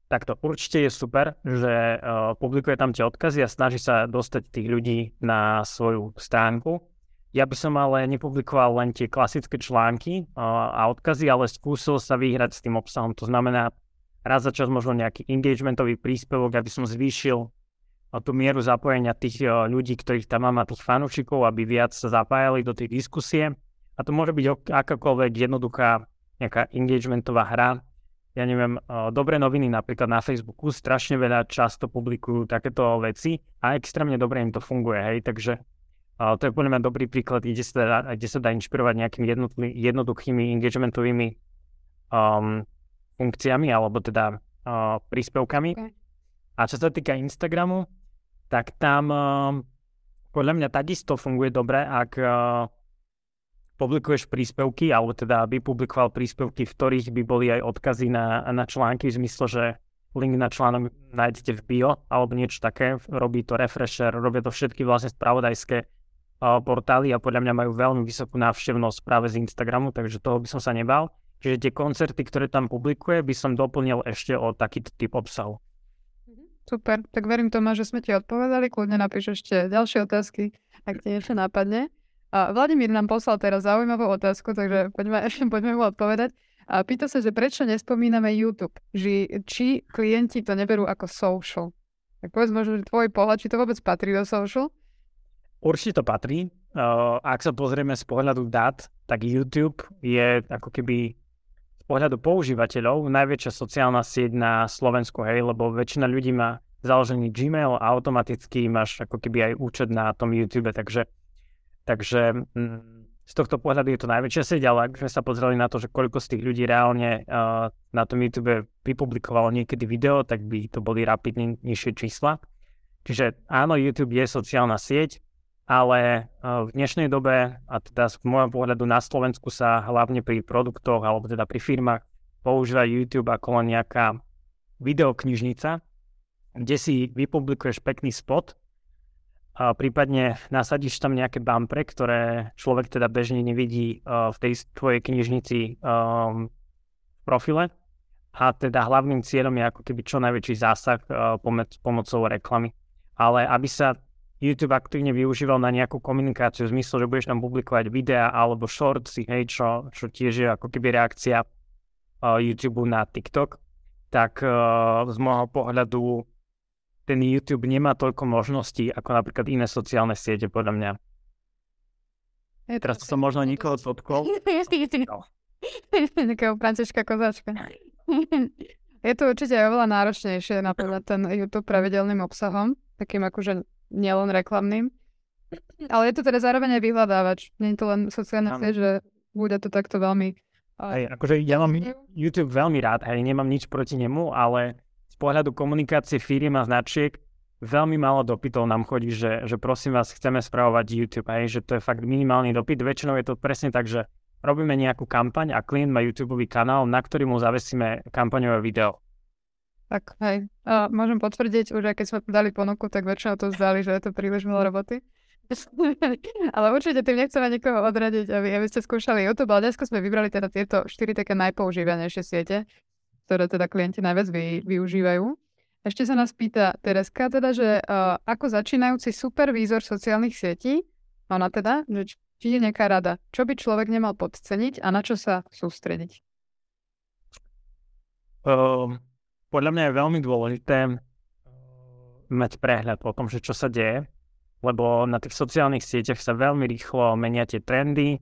Takto určite je super, že publikuje tam tie odkazy a snaží sa dostať tých ľudí na svoju stránku. Ja by som ale nepublikoval len tie klasické články a odkazy, ale skúsil sa vyhrať s tým obsahom. To znamená, raz za čas možno nejaký engagementový príspevok, aby som zvýšil tú mieru zapojenia tých ľudí, ktorých tam mám a tých fanúšikov, aby viac sa zapájali do tej diskusie. A to môže byť akákoľvek jednoduchá nejaká engagementová hra, ja neviem, dobré noviny napríklad na Facebooku strašne veľa často publikujú takéto veci a extrémne dobre im to funguje, hej, takže to je podľa mňa dobrý príklad, kde sa dá, kde sa dá inšpirovať nejakými jednoduchými engagementovými um, funkciami alebo teda uh, príspevkami. Okay. A čo sa týka Instagramu, tak tam uh, podľa mňa takisto funguje dobre, ak uh, publikuješ príspevky, alebo teda by publikoval príspevky, v ktorých by boli aj odkazy na, na články, v zmysle, že link na článok nájdete v bio, alebo niečo také, robí to refresher, robia to všetky vlastne spravodajské portály a podľa mňa majú veľmi vysokú návštevnosť práve z Instagramu, takže toho by som sa nebal. Čiže tie koncerty, ktoré tam publikuje, by som doplnil ešte o takýto typ obsahu. Super, tak verím tomu, že sme ti odpovedali. Kľudne napíš ešte ďalšie otázky, ak ti niečo napadne. A Vladimír nám poslal teraz zaujímavú otázku, takže poďme, poďme mu odpovedať. A pýta sa, že prečo nespomíname YouTube? Ži, či klienti to neberú ako social? Tak povedz možno, že tvoj pohľad, či to vôbec patrí do social? Určite to patrí. Uh, ak sa pozrieme z pohľadu dát, tak YouTube je ako keby pohľadu používateľov najväčšia sociálna sieť na Slovensku, hej, lebo väčšina ľudí má založený Gmail a automaticky máš ako keby aj účet na tom YouTube, takže, takže mm, z tohto pohľadu je to najväčšia sieť, ale ak sme sa pozreli na to, že koľko z tých ľudí reálne uh, na tom YouTube vypublikovalo niekedy video, tak by to boli rapidne nižšie čísla. Čiže áno, YouTube je sociálna sieť, ale v dnešnej dobe, a teda z môjho pohľadu na Slovensku sa hlavne pri produktoch alebo teda pri firmách používa YouTube ako len nejaká videoknižnica, kde si vypublikuješ pekný spot a prípadne nasadíš tam nejaké bumpre, ktoré človek teda bežne nevidí v tej tvojej knižnici v profile a teda hlavným cieľom je ako keby čo najväčší zásah pomocou reklamy. Ale aby sa YouTube aktívne využíval na nejakú komunikáciu v zmysle, že budeš tam publikovať videá alebo shortsy, hej, čo, čo tiež je ako keby reakcia uh, YouTube na TikTok, tak uh, z môjho pohľadu ten YouTube nemá toľko možností ako napríklad iné sociálne siete, podľa mňa. Je Teraz to som možno nikoho dotkol. No. Takého Františka Kozáčka. je to určite oveľa náročnejšie napríklad ten YouTube pravidelným obsahom, takým akože nielen reklamným. Ale je to teda zároveň aj vyhľadávač. Nie je to len sociálne sieť, že bude to takto veľmi... Hej, akože ja mám YouTube veľmi rád, hej, nemám nič proti nemu, ale z pohľadu komunikácie firiem a značiek veľmi málo dopytov nám chodí, že, že prosím vás, chceme spravovať YouTube, hej, že to je fakt minimálny dopyt. Väčšinou je to presne tak, že robíme nejakú kampaň a klient má YouTube kanál, na ktorý mu zavesíme kampaňové video. Tak, hej. A môžem potvrdiť, už aj keď sme dali ponuku, tak väčšinou to zdali, že je to príliš veľa roboty. ale určite tým nechceme niekoho odradiť, aby, aby ste skúšali YouTube, ale dneska sme vybrali teda tieto štyri také najpoužívanejšie siete, ktoré teda klienti najviac vy, využívajú. Ešte sa nás pýta Tereska, teda, že uh, ako začínajúci supervízor sociálnych sietí, ona teda, že či je nejaká rada, čo by človek nemal podceniť a na čo sa sústrediť? Um, podľa mňa je veľmi dôležité eh, mať prehľad o tom, že čo sa deje, lebo na tých sociálnych sieťach sa veľmi rýchlo menia tie trendy,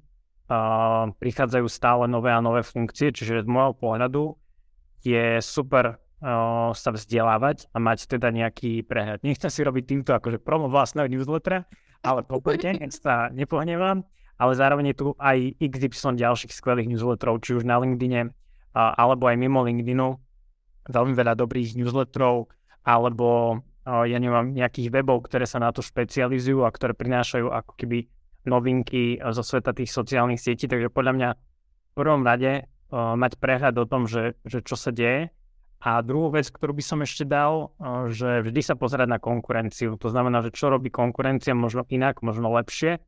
a prichádzajú stále nové a nové funkcie, čiže z môjho pohľadu je super uh, sa vzdelávať a mať teda nejaký prehľad. Nechcem si robiť týmto akože promo vlastného newslettera, ale poprvé, sa nepohnevám, ale zároveň je tu aj XY ďalších skvelých newsletterov, či už na LinkedIne, uh, alebo aj mimo LinkedInu, veľmi veľa dobrých newsletterov alebo ja neviem, nejakých webov, ktoré sa na to špecializujú a ktoré prinášajú ako keby novinky zo sveta tých sociálnych sietí. Takže podľa mňa v prvom rade mať prehľad o tom, že, že čo sa deje. A druhú vec, ktorú by som ešte dal, že vždy sa pozerať na konkurenciu. To znamená, že čo robí konkurencia možno inak, možno lepšie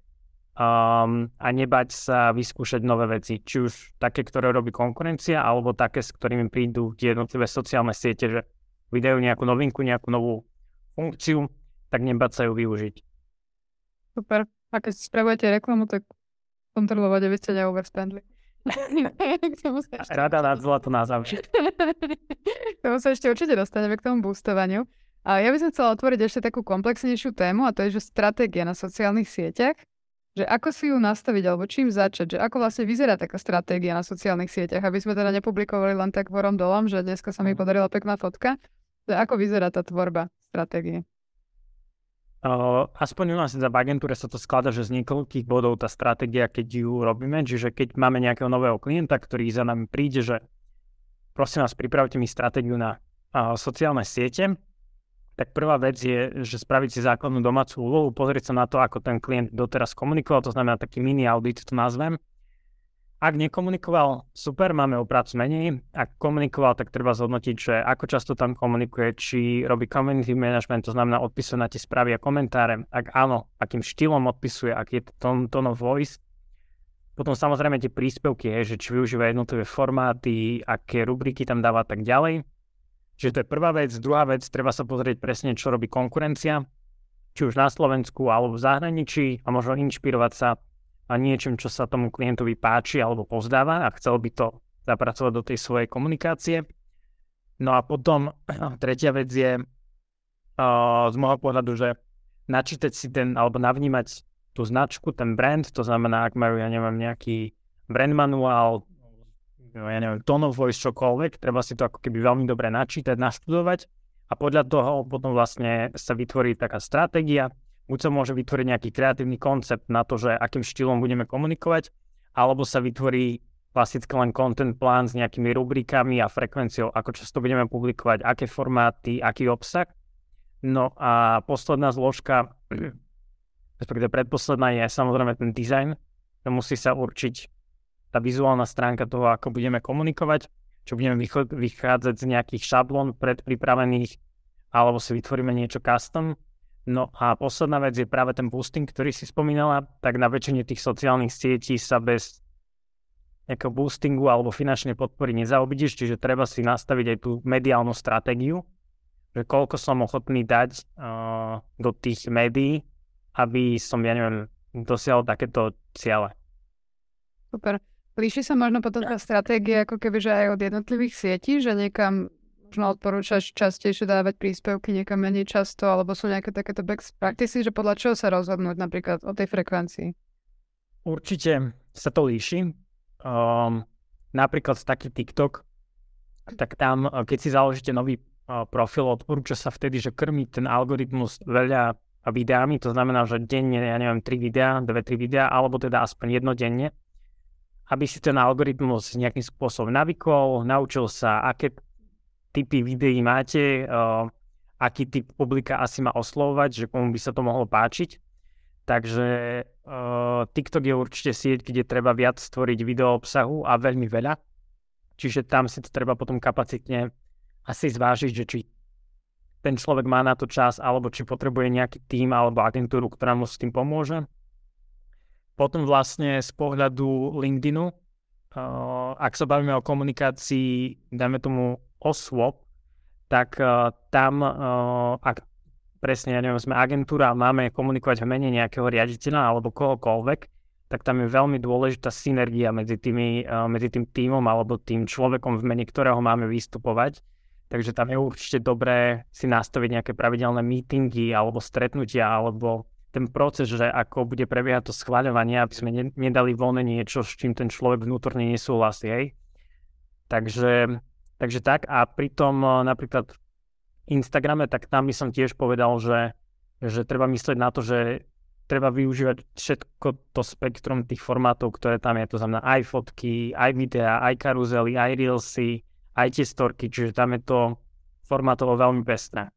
um, a nebať sa vyskúšať nové veci, či už také, ktoré robí konkurencia, alebo také, s ktorými prídu tie jednotlivé sociálne siete, že vydajú nejakú novinku, nejakú novú funkciu, tak nebať sa ju využiť. Super. A keď spravujete reklamu, tak kontrolovať, aby ste neoverspendli. Rada nazvala to na záver. tomu sa ešte určite dostaneme k tomu boostovaniu. A ja by som chcela otvoriť ešte takú komplexnejšiu tému a to je, že stratégia na sociálnych sieťach že ako si ju nastaviť, alebo čím začať, že ako vlastne vyzerá taká stratégia na sociálnych sieťach, aby sme teda nepublikovali len tak vorom dolom, že dneska sa mi mhm. podarila pekná fotka, že ako vyzerá tá tvorba stratégie. Uh, aspoň u nás v agentúre sa to skladá, že z niekoľkých bodov tá stratégia, keď ju robíme, čiže keď máme nejakého nového klienta, ktorý za nami príde, že prosím vás, pripravte mi stratégiu na uh, sociálne siete, tak prvá vec je, že spraviť si základnú domácu úlohu, pozrieť sa na to, ako ten klient doteraz komunikoval, to znamená taký mini audit to nazvem. ak nekomunikoval, super, máme o prácu menej. Ak komunikoval, tak treba zhodnotiť, že ako často tam komunikuje, či robí community management, to znamená odpisuje na tie správy a komentáre. Ak áno, akým štýlom odpisuje, aký je tone, tone of voice. Potom samozrejme tie príspevky, je, že či využíva jednotlivé formáty, aké rubriky tam dáva tak ďalej. Čiže to je prvá vec. Druhá vec, treba sa pozrieť presne, čo robí konkurencia, či už na Slovensku alebo v zahraničí a možno inšpirovať sa a niečím, čo sa tomu klientovi páči alebo pozdáva a chcel by to zapracovať do tej svojej komunikácie. No a potom tretia vec je z môjho pohľadu, že načítať si ten alebo navnímať tú značku, ten brand, to znamená, ak majú, ja neviem, nejaký brand manuál, ja neviem, tone of voice, čokoľvek, treba si to ako keby veľmi dobre načítať, naštudovať a podľa toho potom vlastne sa vytvorí taká stratégia, buď sa môže vytvoriť nejaký kreatívny koncept na to, že akým štýlom budeme komunikovať, alebo sa vytvorí klasicky len content plán s nejakými rubrikami a frekvenciou, ako často budeme publikovať, aké formáty, aký obsah. No a posledná zložka, respektíve predposledná je samozrejme ten. To musí sa určiť tá vizuálna stránka toho, ako budeme komunikovať, čo budeme vychádzať z nejakých šablón predpripravených, alebo si vytvoríme niečo custom No a posledná vec je práve ten boosting, ktorý si spomínala, tak na väčšine tých sociálnych sietí sa bez nejakého boostingu alebo finančnej podpory nezaobídeš, čiže treba si nastaviť aj tú mediálnu stratégiu, že koľko som ochotný dať uh, do tých médií, aby som, ja neviem, dosiahol takéto ciele. Super. Líši sa možno potom tá stratégia ako keby, že aj od jednotlivých sietí, že niekam možno odporúčaš častejšie dávať príspevky niekam menej často, alebo sú nejaké takéto best practices, že podľa čoho sa rozhodnúť napríklad o tej frekvencii? Určite sa to líši. Um, napríklad taký TikTok, tak tam, uh, keď si založíte nový uh, profil, odporúča sa vtedy, že krmiť ten algoritmus veľa videami, to znamená, že denne, ja neviem, 3 videá, 2-3 videá, alebo teda aspoň jedno denne, aby si ten algoritmus nejakým spôsobom navykol, naučil sa, aké typy videí máte, aký typ publika asi má oslovovať, že komu by sa to mohlo páčiť. Takže uh, TikTok je určite sieť, kde treba viac stvoriť video obsahu a veľmi veľa. Čiže tam si to treba potom kapacitne asi zvážiť, že či ten človek má na to čas, alebo či potrebuje nejaký tým alebo agentúru, ktorá mu s tým pomôže. Potom vlastne z pohľadu LinkedInu, uh, ak sa bavíme o komunikácii, dajme tomu osôb, tak uh, tam, uh, ak presne, ja neviem, sme agentúra a máme komunikovať v mene nejakého riaditeľa alebo kohokoľvek, tak tam je veľmi dôležitá synergia medzi, tými, medzi tým týmom alebo tým človekom, v mene ktorého máme vystupovať. Takže tam je určite dobré si nastaviť nejaké pravidelné meetingy alebo stretnutia alebo ten proces, že ako bude prebiehať to schváľovanie, aby sme ne, nedali voľne niečo, s čím ten človek vnútorne nesúhlasí. Hej. Takže Takže tak a pritom eh, napríklad Instagrame, tak tam by som tiež povedal, že, že treba myslieť na to, že treba využívať všetko to spektrum tých formátov, ktoré tam je. To znamená aj fotky, aj videá, aj karuzely, aj reelsy, aj tie storky, čiže tam je to formátovo veľmi pestré.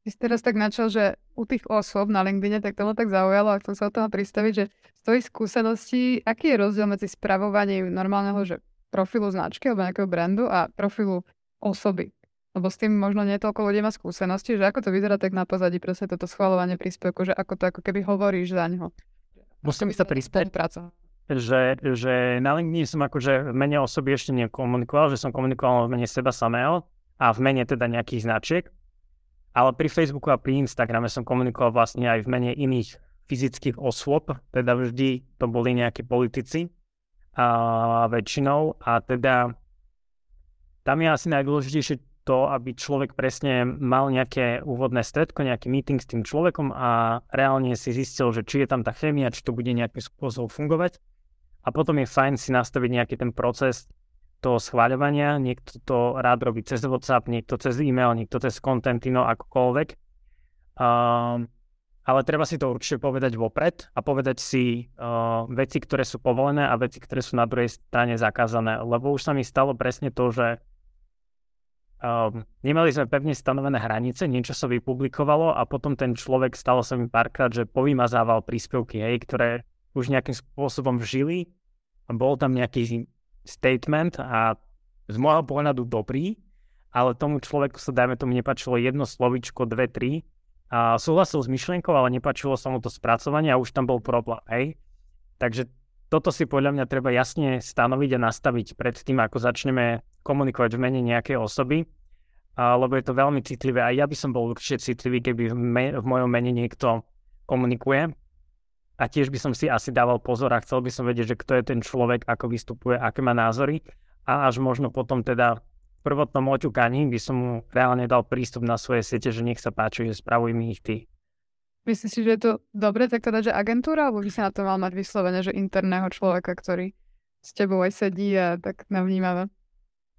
Ty si teraz tak načal, že u tých osôb na LinkedIn, tak to ma tak zaujalo a chcem sa od toho pristaviť, že z tvojich skúseností, aký je rozdiel medzi spravovaním normálneho, že profilu značky alebo nejakého brandu a profilu osoby. Lebo s tým možno nie toľko ľudí má skúsenosti, že ako to vyzerá tak na pozadí presne toto schvalovanie príspevku, že ako to ako keby hovoríš za neho. Musím sa prispieť, že, že na LinkedIn som akože v mene osoby ešte nekomunikoval, že som komunikoval v mene seba samého a v mene teda nejakých značiek. Ale pri Facebooku a pri Instagrame som komunikoval vlastne aj v mene iných fyzických osôb, teda vždy to boli nejakí politici, a väčšinou a teda tam je asi najdôležitejšie to, aby človek presne mal nejaké úvodné stredko, nejaký meeting s tým človekom a reálne si zistil, že či je tam tá chémia, či to bude nejakým spôsobom fungovať. A potom je fajn si nastaviť nejaký ten proces toho schváľovania. Niekto to rád robí cez WhatsApp, niekto cez e-mail, niekto cez Contentino, akokoľvek. Um, ale treba si to určite povedať vopred a povedať si uh, veci, ktoré sú povolené a veci, ktoré sú na druhej strane zakázané. Lebo už sa mi stalo presne to, že um, nemali sme pevne stanovené hranice, niečo sa vypublikovalo a potom ten človek, stalo sa mi párkrát, že povymazával príspevky, hej, ktoré už nejakým spôsobom vžili bol tam nejaký statement a z môjho pohľadu dobrý, ale tomu človeku sa, dajme tomu, nepačilo jedno slovičko, dve, tri. A súhlasil s myšlienkou, ale nepačilo sa mu to spracovanie a už tam bol problém, hej. Takže toto si podľa mňa treba jasne stanoviť a nastaviť pred tým, ako začneme komunikovať v mene nejakej osoby, a, lebo je to veľmi citlivé. A ja by som bol určite citlivý, keby v, me- v mojom mene niekto komunikuje. A tiež by som si asi dával pozor a chcel by som vedieť, že kto je ten človek, ako vystupuje, aké má názory. A až možno potom teda v prvotnom oťukaní by som mu reálne dal prístup na svoje siete, že nech sa páči, že spravuj mi ich ty. Myslíš si, že je to dobre tak teda, že agentúra, alebo by sa na to mal mať vyslovene, že interného človeka, ktorý s tebou aj sedí a tak navnímava?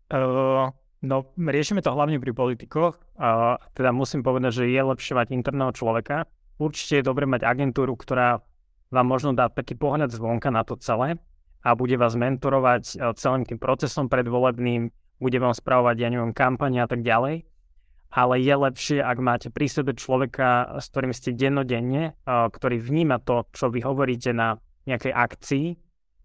Uh, no, riešime to hlavne pri politikoch. Uh, teda musím povedať, že je lepšie mať interného človeka. Určite je dobre mať agentúru, ktorá vám možno dá taký pohľad zvonka na to celé a bude vás mentorovať celým tým procesom predvolebným, bude vám spravovať, ja neviem, kampane a tak ďalej ale je lepšie, ak máte pri sebe človeka, s ktorým ste dennodenne, ktorý vníma to, čo vy hovoríte na nejakej akcii,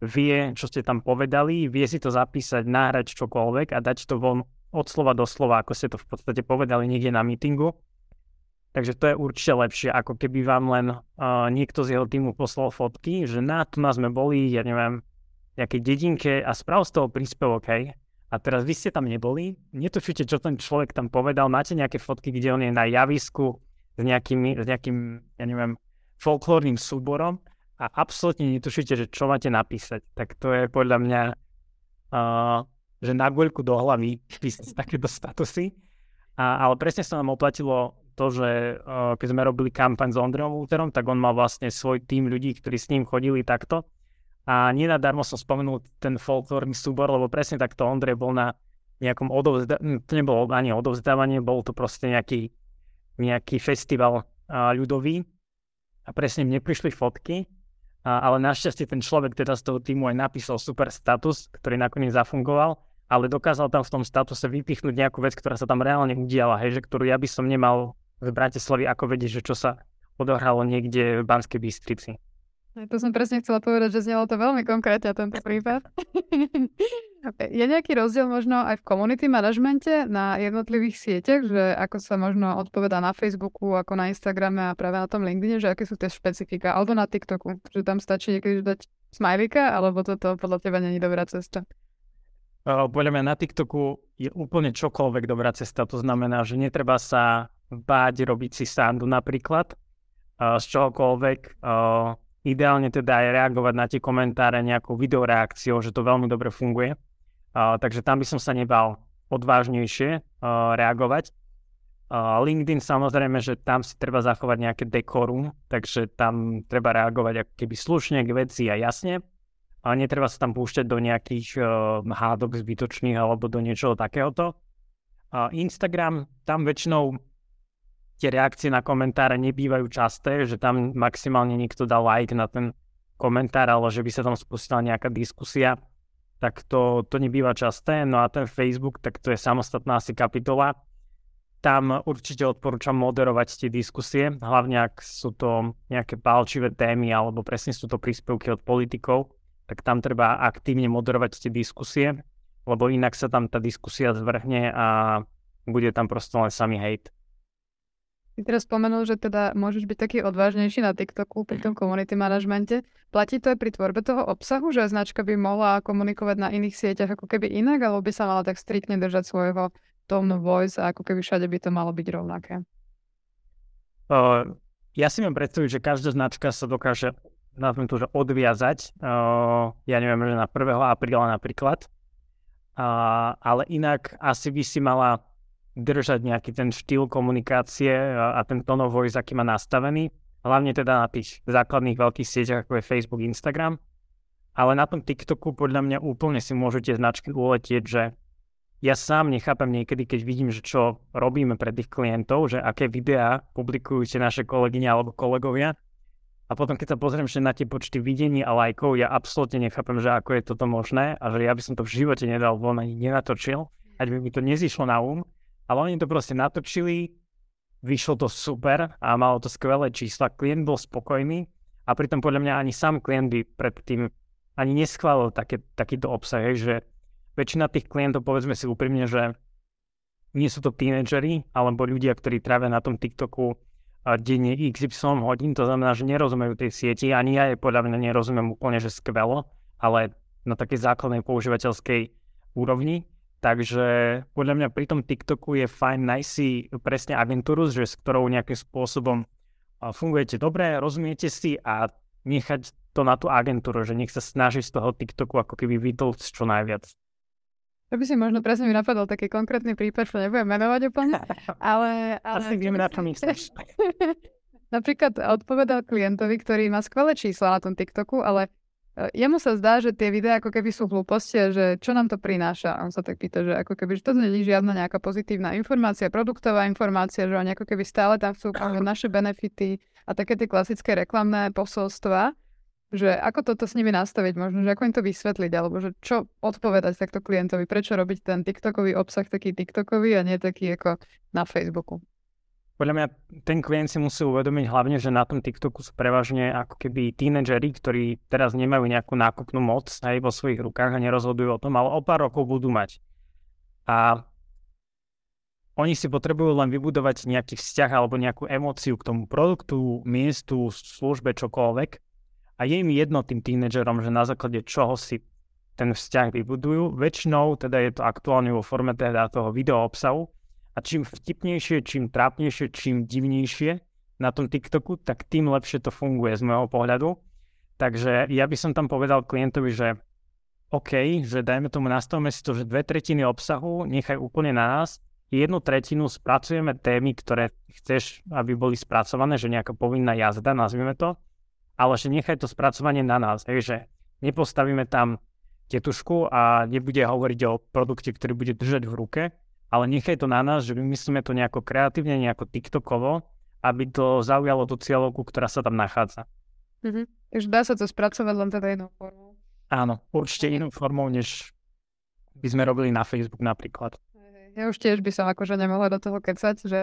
vie, čo ste tam povedali, vie si to zapísať, nahrať čokoľvek a dať to von od slova do slova, ako ste to v podstate povedali niekde na mítingu. Takže to je určite lepšie, ako keby vám len uh, niekto z jeho týmu poslal fotky, že na tu sme boli, ja neviem, nejakej dedinke a sprav z toho príspevok, hej a teraz vy ste tam neboli, netušíte, čo ten človek tam povedal, máte nejaké fotky, kde on je na javisku s, nejakými, s nejakým, ja neviem, folklórnym súborom a absolútne netušíte, že čo máte napísať. Tak to je podľa mňa, uh, že na guľku do hlavy písať takéto statusy. A, ale presne sa nám oplatilo to, že uh, keď sme robili kampaň s Ondrejom Ulterom, tak on mal vlastne svoj tým ľudí, ktorí s ním chodili takto. A nenadarmo som spomenul ten folklórny súbor, lebo presne takto Ondrej bol na nejakom odovzdávaní, to nebolo ani odovzdávanie, bol to proste nejaký, nejaký festival a, ľudový. A presne mne prišli fotky, a, ale našťastie ten človek teda z toho týmu aj napísal super status, ktorý nakoniec zafungoval, ale dokázal tam v tom statuse vypichnúť nejakú vec, ktorá sa tam reálne udiala, hej, že ktorú ja by som nemal v Bratislavi ako vedieť, že čo sa odohralo niekde v Banskej Bystrici. To som presne chcela povedať, že znelo to veľmi konkrétne tento prípad. je nejaký rozdiel možno aj v community manažmente na jednotlivých sieťach, že ako sa možno odpovedá na Facebooku, ako na Instagrame a práve na tom LinkedIne, že aké sú tie špecifika, alebo na TikToku, že tam stačí niekedy dať smajlika, alebo toto podľa teba není dobrá cesta? Podľa mňa na TikToku je úplne čokoľvek dobrá cesta. To znamená, že netreba sa báť robiť si sandu napríklad z čohokoľvek Ideálne teda aj reagovať na tie komentáre nejakou videoreakciou, že to veľmi dobre funguje. Takže tam by som sa nebal odvážnejšie reagovať. LinkedIn samozrejme, že tam si treba zachovať nejaké dekorum, takže tam treba reagovať ako keby slušne k veci a jasne. A netreba sa tam púšťať do nejakých hádok zbytočných alebo do niečoho takéhoto. Instagram, tam väčšinou tie reakcie na komentáre nebývajú časté, že tam maximálne niekto dá like na ten komentár, ale že by sa tam spustila nejaká diskusia, tak to, to nebýva časté. No a ten Facebook, tak to je samostatná asi kapitola. Tam určite odporúčam moderovať tie diskusie, hlavne ak sú to nejaké palčivé témy alebo presne sú to príspevky od politikov, tak tam treba aktívne moderovať tie diskusie, lebo inak sa tam tá diskusia zvrhne a bude tam proste len samý hate. Ty teraz spomenul, že teda môžeš byť taký odvážnejší na TikToku pri tom community manažmente. Platí to aj pri tvorbe toho obsahu, že značka by mohla komunikovať na iných sieťach ako keby inak, alebo by sa mala tak striktne držať svojho tone voice a ako keby všade by to malo byť rovnaké? Uh, ja si mám predstaviť, že každá značka sa dokáže nazvem to, že odviazať, uh, ja neviem, že na 1. apríla napríklad, uh, ale inak asi by si mala držať nejaký ten štýl komunikácie a, a ten tone of voice, aký má nastavený. Hlavne teda na tých základných veľkých sieťach, ako je Facebook, Instagram. Ale na tom TikToku podľa mňa úplne si môžete značky uletieť, že ja sám nechápem niekedy, keď vidím, že čo robíme pre tých klientov, že aké videá publikujú tie naše kolegyne alebo kolegovia. A potom, keď sa pozriem že na tie počty videní a lajkov, ja absolútne nechápem, že ako je toto možné a že ja by som to v živote nedal von ani nenatočil, ať by mi to nezišlo na um. Ale oni to proste natočili, vyšlo to super a malo to skvelé čísla, klient bol spokojný a pritom podľa mňa ani sám klient by predtým ani neschválil také, takýto obsah, že väčšina tých klientov, povedzme si úprimne, že nie sú to tínedžeri alebo ľudia, ktorí trávia na tom TikToku denne XY hodín, to znamená, že nerozumejú tej sieti, ani ja je podľa mňa nerozumiem úplne, že skvelo, ale na takej základnej používateľskej úrovni. Takže podľa mňa pri tom TikToku je fajn nájsť si presne agentúru, že s ktorou nejakým spôsobom fungujete dobre, rozumiete si a nechať to na tú agentúru, že nech sa snaží z toho TikToku ako keby vytlcť čo najviac. To by si možno presne mi napadol taký konkrétny prípad, čo nebudem menovať úplne, ale... ale... Asi vieme, na čo myslíš. Napríklad odpovedal klientovi, ktorý má skvelé čísla na tom TikToku, ale jemu sa zdá, že tie videá ako keby sú hlúposti že čo nám to prináša. A on sa tak pýta, že ako keby, že to je žiadna nejaká pozitívna informácia, produktová informácia, že oni ako keby stále tam chcú naše benefity a také tie klasické reklamné posolstva že ako toto s nimi nastaviť, možno, že ako im to vysvetliť, alebo že čo odpovedať takto klientovi, prečo robiť ten TikTokový obsah taký TikTokový a nie taký ako na Facebooku. Podľa mňa ten klient si musí uvedomiť hlavne, že na tom TikToku sú prevažne ako keby tínedžeri, ktorí teraz nemajú nejakú nákupnú moc aj vo svojich rukách a nerozhodujú o tom, ale o pár rokov budú mať. A oni si potrebujú len vybudovať nejaký vzťah alebo nejakú emóciu k tomu produktu, miestu, službe, čokoľvek a je im jedno tým tínedžerom, že na základe čoho si ten vzťah vybudujú. Väčšinou teda je to aktuálne vo forme teda toho video obsahu a čím vtipnejšie, čím trápnejšie, čím divnejšie na tom TikToku, tak tým lepšie to funguje z môjho pohľadu. Takže ja by som tam povedal klientovi, že OK, že dajme tomu, nastavme si to, že dve tretiny obsahu nechaj úplne na nás, jednu tretinu spracujeme témy, ktoré chceš, aby boli spracované, že nejaká povinná jazda, nazvime to, ale že nechaj to spracovanie na nás, hej, že nepostavíme tam tetušku a nebude hovoriť o produkte, ktorý bude držať v ruke, ale nechaj to na nás, že vymyslíme to nejako kreatívne, nejako TikTokovo, aby to zaujalo tú cieľovku, ktorá sa tam nachádza. Mm-hmm. Takže dá sa to spracovať len teda inou formou. Áno, určite inou formou, než by sme robili na Facebook napríklad. Ja už tiež by som akože nemohla do toho kecať, že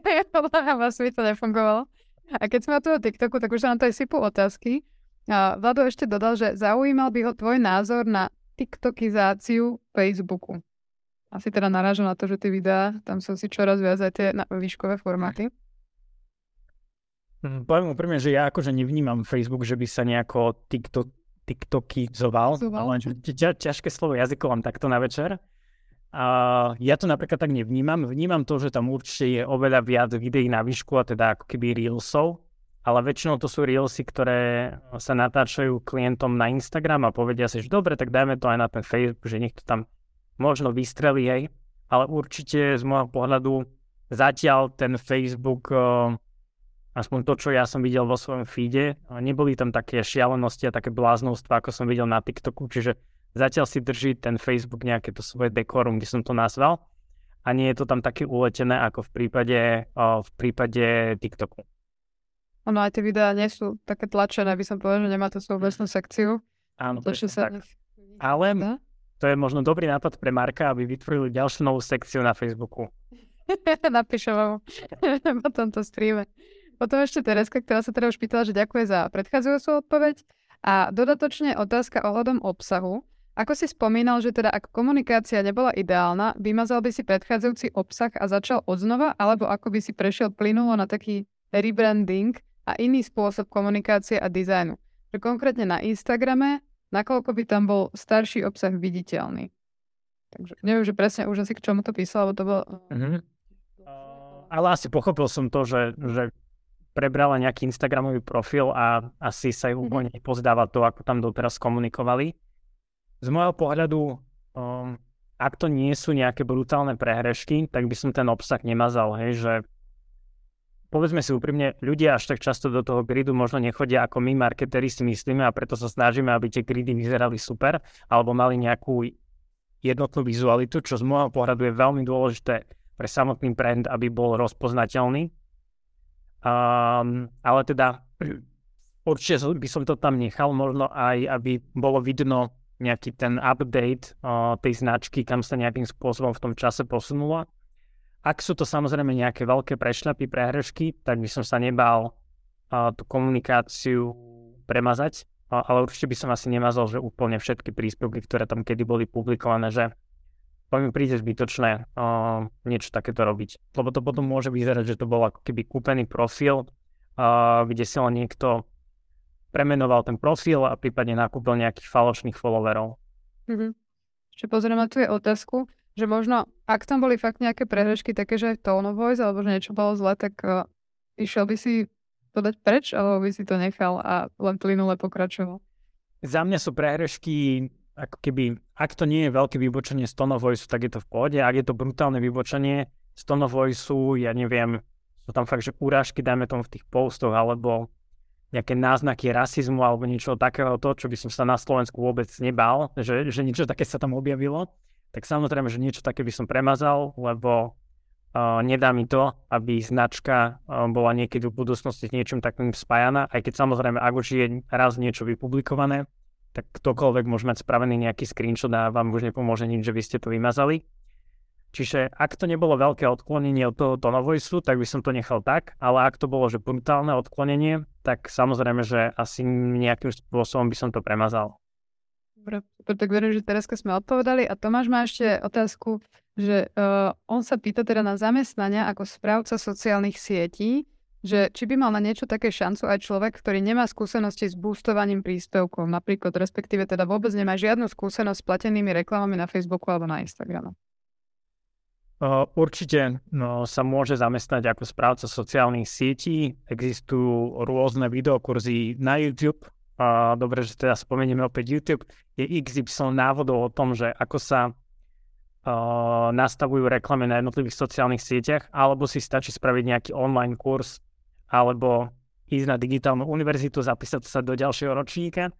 vás by to nefungovalo. A keď sme o toho TikToku, tak už sa nám to aj sypú otázky. A Vlado ešte dodal, že zaujímal by ho tvoj názor na TikTokizáciu Facebooku. Asi teda narážam na to, že tie videá, tam sú si čoraz viac aj tie výškové formáty. Hm, poviem úprimne, že ja akože nevnímam Facebook, že by sa nejako TikTok, TikTokizoval, ale ťa, ťažké slovo jazykom takto na večer. A ja to napríklad tak nevnímam. Vnímam to, že tam určite je oveľa viac videí na výšku a teda ako keby reelsov, ale väčšinou to sú reelsy, ktoré sa natáčajú klientom na Instagram a povedia si, že dobre, tak dajme to aj na ten Facebook, že nech to tam možno vystrelí aj, ale určite z môjho pohľadu zatiaľ ten Facebook, aspoň to, čo ja som videl vo svojom feede, neboli tam také šialenosti a také bláznostva, ako som videl na TikToku, čiže zatiaľ si drží ten Facebook nejaké to svoje dekorum, kde som to nazval. A nie je to tam také uletené ako v prípade, o, v prípade TikToku. Ono aj tie videá nie sú také tlačené, by som povedal, že nemá to svoju vlastnú sekciu. Áno, to sa... tak. Ale to je možno dobrý nápad pre Marka, aby vytvorili ďalšiu novú sekciu na Facebooku. Napíšem vám po tomto streame. Potom ešte Tereska, ktorá sa teda už pýtala, že ďakuje za predchádzajúcu odpoveď. A dodatočne otázka ohľadom obsahu. Ako si spomínal, že teda ak komunikácia nebola ideálna, vymazal by si predchádzajúci obsah a začal odznova, alebo ako by si prešiel plynulo na taký rebranding a iný spôsob komunikácie a dizajnu. Že konkrétne na Instagrame, nakoľko by tam bol starší obsah viditeľný. Takže neviem, že presne už asi k čomu to písal, lebo to bolo... Mm-hmm. Ale asi pochopil som to, že, že prebrala nejaký Instagramový profil a asi sa ju úplne mm-hmm. nepozdáva to, ako tam doteraz komunikovali z môjho pohľadu, um, ak to nie sú nejaké brutálne prehrešky, tak by som ten obsah nemazal, hej, že povedzme si úprimne, ľudia až tak často do toho gridu možno nechodia ako my marketeri si myslíme a preto sa snažíme, aby tie gridy vyzerali super alebo mali nejakú jednotnú vizualitu, čo z môjho pohľadu je veľmi dôležité pre samotný brand, aby bol rozpoznateľný. Um, ale teda určite by som to tam nechal, možno aj, aby bolo vidno nejaký ten update uh, tej značky, kam sa nejakým spôsobom v tom čase posunula. Ak sú to samozrejme nejaké veľké prešľapy, prehrešky, tak by som sa nebal uh, tú komunikáciu premazať ale určite by som asi nemazal, že úplne všetky príspevky, ktoré tam kedy boli publikované, že to mi príde zbytočné uh, niečo takéto robiť. Lebo to potom môže vyzerať, že to bol ako keby kúpený profil, uh, kde si len niekto premenoval ten profil a prípadne nakúpil nejakých falošných followerov. Mm-hmm. Ešte pozriem na je otázku, že možno, ak tam boli fakt nejaké prehrešky také, že tone voice, alebo že niečo bolo zle, tak uh, išiel by si to dať preč, alebo by si to nechal a len plynule pokračoval? Za mňa sú prehrešky ako keby, ak to nie je veľké vybočenie z tone voice, tak je to v pohode. Ak je to brutálne vybočenie z tone voice, ja neviem, sú tam fakt, že urážky, dajme tomu v tých postoch, alebo nejaké náznaky rasizmu alebo niečo takého, to, čo by som sa na Slovensku vôbec nebal, že, že niečo také sa tam objavilo, tak samozrejme, že niečo také by som premazal, lebo uh, nedá mi to, aby značka uh, bola niekedy v budúcnosti s niečím takým spájana, aj keď samozrejme, ak už je raz niečo vypublikované, tak ktokoľvek môže mať spravený nejaký screenshot a vám už nepomôže nič, že vy ste to vymazali. Čiže ak to nebolo veľké odklonenie od toho tone voice, tak by som to nechal tak, ale ak to bolo že brutálne odklonenie, tak samozrejme, že asi nejakým spôsobom by som to premazal. Dobre, tak verím, že teraz sme odpovedali a Tomáš má ešte otázku, že uh, on sa pýta teda na zamestnania ako správca sociálnych sietí, že či by mal na niečo také šancu aj človek, ktorý nemá skúsenosti s boostovaním príspevkov, napríklad, respektíve teda vôbec nemá žiadnu skúsenosť s platenými reklamami na Facebooku alebo na Instagramu. Určite no, sa môže zamestnať ako správca sociálnych sietí. Existujú rôzne videokurzy na YouTube. Dobre, že teda spomenieme opäť YouTube. Je XY návodov o tom, že ako sa nastavujú reklamy na jednotlivých sociálnych sieťach, alebo si stačí spraviť nejaký online kurz alebo ísť na digitálnu univerzitu, zapísať sa do ďalšieho ročníka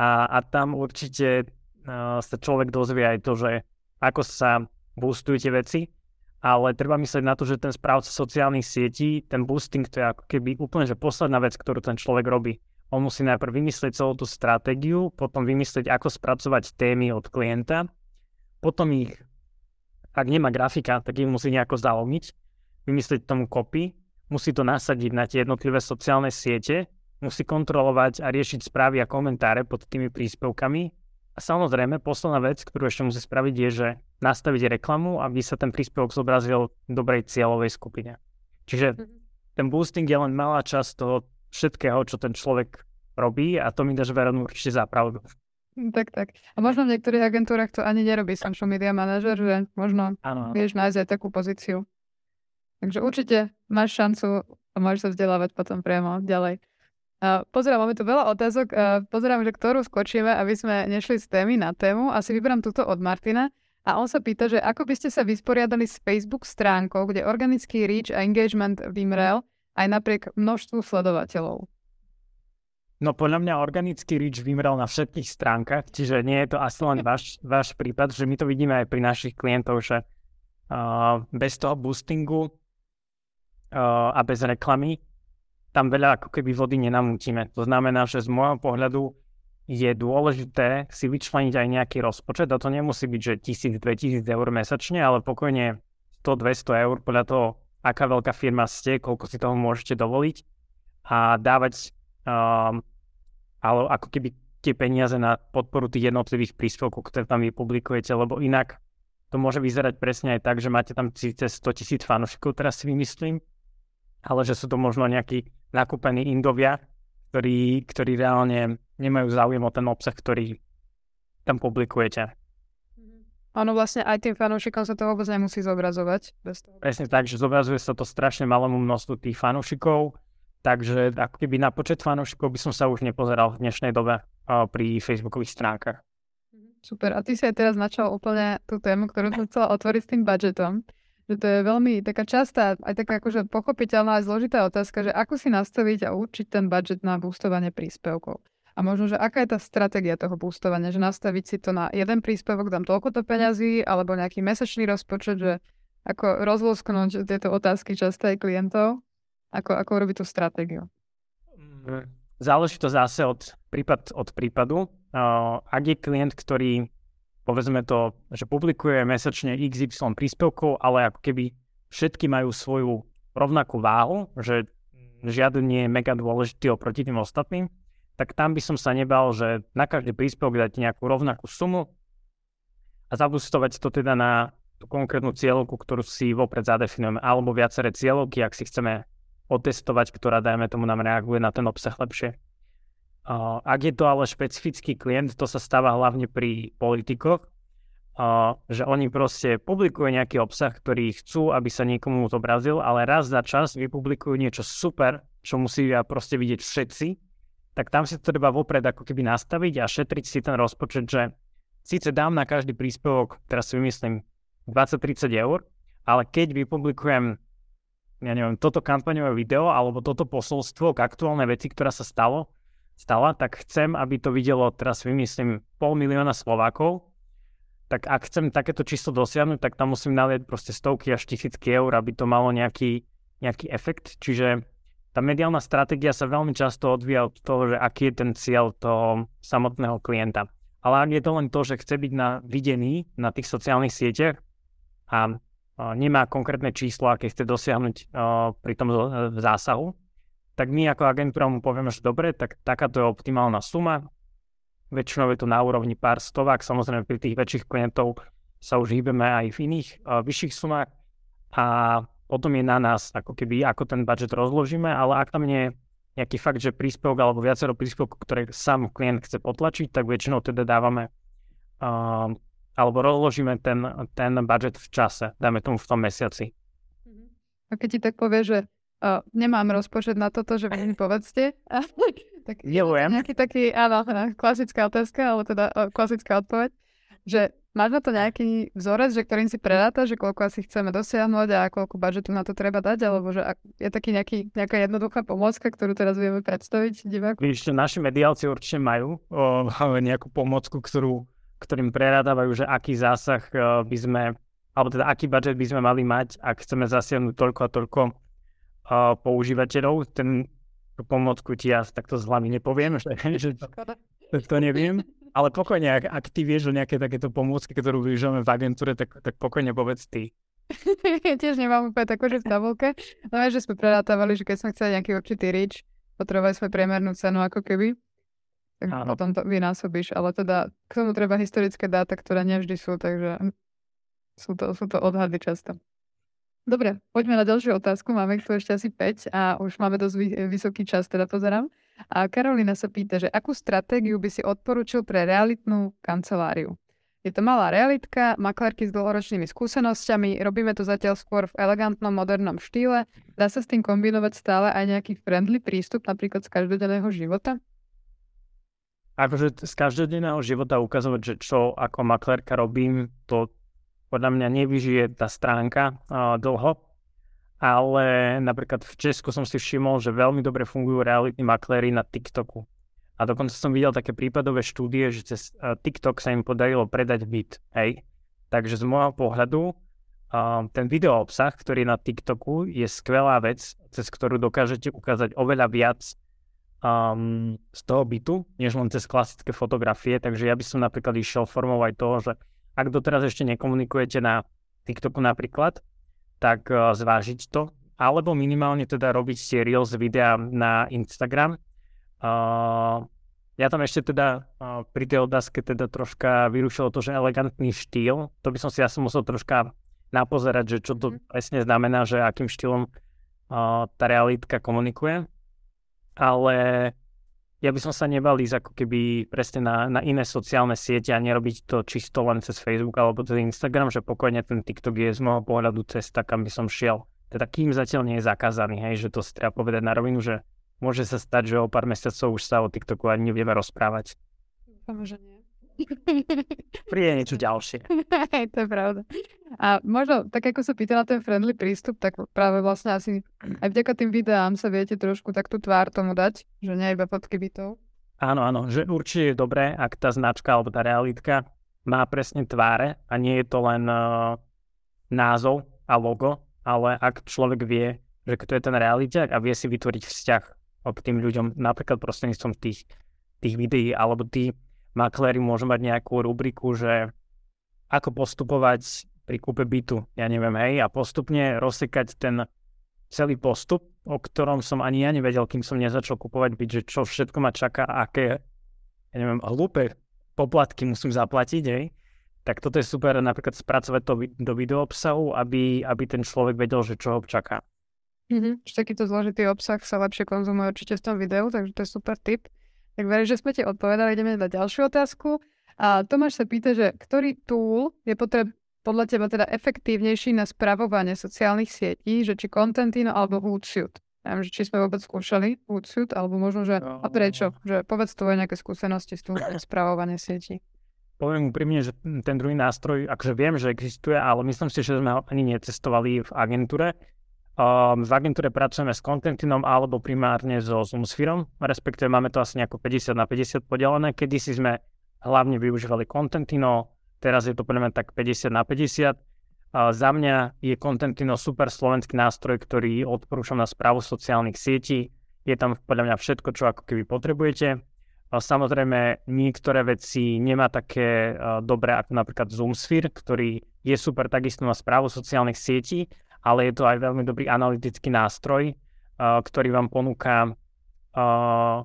a, a tam určite uh, sa človek dozvie aj to, že ako sa boostujú tie veci, ale treba myslieť na to, že ten správca sociálnych sietí, ten boosting, to je ako keby úplne že posledná vec, ktorú ten človek robí. On musí najprv vymyslieť celú tú stratégiu, potom vymyslieť, ako spracovať témy od klienta, potom ich, ak nemá grafika, tak ich musí nejako zalomiť, vymyslieť tomu kopy, musí to nasadiť na tie jednotlivé sociálne siete, musí kontrolovať a riešiť správy a komentáre pod tými príspevkami. A samozrejme, posledná vec, ktorú ešte musí spraviť, je, že nastaviť reklamu, aby sa ten príspevok zobrazil v dobrej cieľovej skupine. Čiže mhm. ten boosting je len malá časť toho všetkého, čo ten človek robí a to mi dáš veru určite za pravdu. Tak, tak. A možno v niektorých agentúrach to ani nerobí social media manažer, že možno ano. vieš nájsť aj takú pozíciu. Takže určite máš šancu a môžeš sa vzdelávať potom priamo ďalej. Uh, pozerám, máme tu veľa otázok. Uh, pozerám, že ktorú skočíme, aby sme nešli z témy na tému. Asi vyberám túto od Martina. A on sa pýta, že ako by ste sa vysporiadali s Facebook stránkou, kde organický reach a engagement vymrel aj napriek množstvu sledovateľov? No podľa mňa organický reach vymrel na všetkých stránkach, čiže nie je to asi len váš, váš prípad, že my to vidíme aj pri našich klientov, že uh, bez toho boostingu uh, a bez reklamy, tam veľa ako keby vody nenamútime. To znamená, že z môjho pohľadu je dôležité si vyčleniť aj nejaký rozpočet a to nemusí byť, že 1000-2000 eur mesačne, ale pokojne 100-200 eur podľa toho, aká veľká firma ste, koľko si toho môžete dovoliť a dávať um, ale ako keby tie peniaze na podporu tých jednotlivých príspevkov, ktoré tam vy publikujete, lebo inak to môže vyzerať presne aj tak, že máte tam síce 100 tisíc fanúšikov, teraz si vymyslím, ale že sú to možno nejakí nakúpení indovia, ktorí, ktorí reálne nemajú záujem o ten obsah, ktorý tam publikujete. Áno, vlastne aj tým fanúšikom sa to vôbec nemusí zobrazovať. Bez toho. Presne tak, že zobrazuje sa to strašne malému množstvu tých fanúšikov, takže ako keby na počet fanúšikov by som sa už nepozeral v dnešnej dobe pri facebookových stránkach. Mhm. Super, a ty si aj teraz načal úplne tú tému, ktorú som chcela otvoriť s tým budžetom že to je veľmi taká častá, aj taká akože pochopiteľná a zložitá otázka, že ako si nastaviť a určiť ten budget na boostovanie príspevkov. A možno, že aká je tá stratégia toho boostovania, že nastaviť si to na jeden príspevok, dám toľko to peňazí, alebo nejaký mesačný rozpočet, že ako rozlúsknuť tieto otázky časté aj klientov, ako, ako robiť tú stratégiu. Mm, záleží to zase od prípad od prípadu. Ak je klient, ktorý povedzme to, že publikuje mesačne XY príspevkov, ale ako keby všetky majú svoju rovnakú váhu, že žiaden nie je mega dôležitý oproti tým ostatným, tak tam by som sa nebal, že na každý príspevok dať nejakú rovnakú sumu a zabustovať to teda na tú konkrétnu cieľovku, ktorú si vopred zadefinujeme, alebo viaceré cieľovky, ak si chceme otestovať, ktorá, dajme tomu, nám reaguje na ten obsah lepšie. Ak je to ale špecifický klient, to sa stáva hlavne pri politikoch, že oni proste publikujú nejaký obsah, ktorý chcú, aby sa niekomu zobrazil, ale raz za čas vypublikujú niečo super, čo musí proste vidieť všetci tak tam si to treba vopred ako keby nastaviť a šetriť si ten rozpočet, že síce dám na každý príspevok, teraz si vymyslím, 20-30 eur, ale keď vypublikujem ja neviem, toto kampaňové video alebo toto posolstvo k aktuálnej veci, ktorá sa stalo, stala, tak chcem, aby to videlo, teraz vymyslím, pol milióna Slovákov, tak ak chcem takéto číslo dosiahnuť, tak tam musím nalieť proste stovky až tisícky eur, aby to malo nejaký, nejaký efekt. Čiže tá mediálna stratégia sa veľmi často odvíja od toho, že aký je ten cieľ toho samotného klienta. Ale ak je to len to, že chce byť na, videný na tých sociálnych sieťach a, a nemá konkrétne číslo, aké chce dosiahnuť a, pri tom zásahu, tak my ako agentúra mu povieme, že dobre, tak takáto je optimálna suma. Väčšinou je to na úrovni pár stovák, samozrejme pri tých väčších klientov sa už hýbeme aj v iných a, vyšších sumách a potom je na nás, ako keby, ako ten budget rozložíme, ale ak tam nie je nejaký fakt, že príspevok alebo viacero príspevkov, ktoré sám klient chce potlačiť, tak väčšinou teda dávame uh, alebo rozložíme ten, ten budget v čase, dáme tomu v tom mesiaci. A keď ti tak povie, že uh, nemám rozpočet na toto, že vy mi povedzte, tak Milujem. nejaký taký, áno, klasická otázka, alebo teda uh, klasická odpoveď, že Máš na to nejaký vzorec, že ktorým si preráta, že koľko asi chceme dosiahnuť a koľko budžetu na to treba dať, alebo že je taký nejaký, nejaká jednoduchá pomôcka, ktorú teraz vieme predstaviť divákom? Víš, naši mediálci určite majú o, nejakú pomôcku, ktorú, ktorým prerádávajú, že aký zásah o, by sme, alebo teda aký budget by sme mali mať, ak chceme zasiahnuť toľko a toľko o, používateľov. Ten pomôcku ti ja takto z hlavy nepoviem, že, že to, to neviem. Ale pokojne, ak, ak ty vieš o nejaké takéto pomôcky, ktorú využívame v agentúre, tak, tak pokojne povedz ty. ja tiež nemám úplne takú, že v tabulke. No že sme prerátavali, že keď sme chceli nejaký určitý rič, potrebovali sme priemernú cenu ako keby. Tak Áno. potom to vynásobíš. Ale teda k tomu treba historické dáta, ktoré nevždy sú, takže sú to, sú to odhady často. Dobre, poďme na ďalšiu otázku. Máme tu ešte asi 5 a už máme dosť vysoký čas, teda pozerám. A Karolina sa pýta, že akú stratégiu by si odporučil pre realitnú kanceláriu? Je to malá realitka, maklárky s dlhoročnými skúsenosťami, robíme to zatiaľ skôr v elegantnom, modernom štýle. Dá sa s tým kombinovať stále aj nejaký friendly prístup, napríklad z každodenného života? Akože z každodenného života ukazovať, že čo ako maklérka robím, to podľa mňa nevyžije tá stránka uh, dlho, ale napríklad v Česku som si všimol, že veľmi dobre fungujú realitní makléri na TikToku. A dokonca som videl také prípadové štúdie, že cez uh, TikTok sa im podarilo predať byt. Hej. Takže z môjho pohľadu ten video obsah, ktorý je na TikToku, je skvelá vec, cez ktorú dokážete ukázať oveľa viac um, z toho bytu, než len cez klasické fotografie. Takže ja by som napríklad išiel formou aj toho, že ak doteraz ešte nekomunikujete na TikToku napríklad, tak uh, zvážiť to, alebo minimálne teda robiť si reels videa na Instagram. Uh, ja tam ešte teda uh, pri tej otázke teda troška vyrušilo to, že elegantný štýl, to by som si asi musel troška napozerať, že čo to mm. presne znamená, že akým štýlom tá realitka komunikuje. Ale ja by som sa nebal ísť ako keby presne na, na iné sociálne siete a nerobiť to čisto len cez Facebook alebo cez Instagram, že pokojne ten TikTok je z môjho pohľadu cesta, kam by som šiel. Teda kým zatiaľ nie je zakázaný, hej, že to si treba povedať na rovinu, že môže sa stať, že o pár mesiacov už sa o TikToku ani nevieme rozprávať. Dúfam, že nie. Príde niečo ďalšie. to je pravda. A možno, tak ako sa pýta na ten friendly prístup, tak práve vlastne asi aj vďaka tým videám sa viete trošku tak tú tvár tomu dať, že nie iba fotky bytov. Áno, áno, že určite je dobré, ak tá značka alebo tá realitka má presne tváre a nie je to len uh, názov a logo, ale ak človek vie, že kto je ten realiťak a vie si vytvoriť vzťah k tým ľuďom, napríklad prostredníctvom tých, tých videí, alebo tí makléri môžu mať nejakú rubriku, že ako postupovať pri kúpe bytu, ja neviem, hej, a postupne rozsekať ten celý postup, o ktorom som ani ja nevedel, kým som nezačal kupovať byť, že čo všetko ma čaká, aké, ja neviem, hlúpe poplatky musím zaplatiť, hej. Tak toto je super napríklad spracovať to do video obsahu, aby, aby ten človek vedel, že čo ho čaká. Že takýto zložitý obsah sa lepšie konzumuje určite v tom videu, takže to je super tip. Tak verím, že sme ti odpovedali, ideme na ďalšiu otázku. A Tomáš sa pýta, že ktorý tool je potreb, podľa teba teda efektívnejší na spravovanie sociálnych sietí, že či Contentino alebo Hootsuite? Neviem, že či sme vôbec skúšali Hootsuite, alebo možno, že a prečo? Že povedz tvoje nejaké skúsenosti s tým spravovanie sietí. Poviem úprimne, že ten druhý nástroj, akože viem, že existuje, ale myslím si, že sme ho ani necestovali v agentúre. Um, v agentúre pracujeme s Contentinom alebo primárne so Zoomspherom, respektíve máme to asi nejako 50 na 50 podelené. Kedy si sme hlavne využívali Contentino, teraz je to podľa mňa tak 50 na 50. A za mňa je Contentino super slovenský nástroj, ktorý odporúčam na správu sociálnych sietí. Je tam podľa mňa všetko, čo ako keby potrebujete. A samozrejme, niektoré veci nemá také uh, dobré ako napríklad Zoomsphere, ktorý je super takisto na správu sociálnych sietí, ale je to aj veľmi dobrý analytický nástroj, uh, ktorý vám ponúka uh,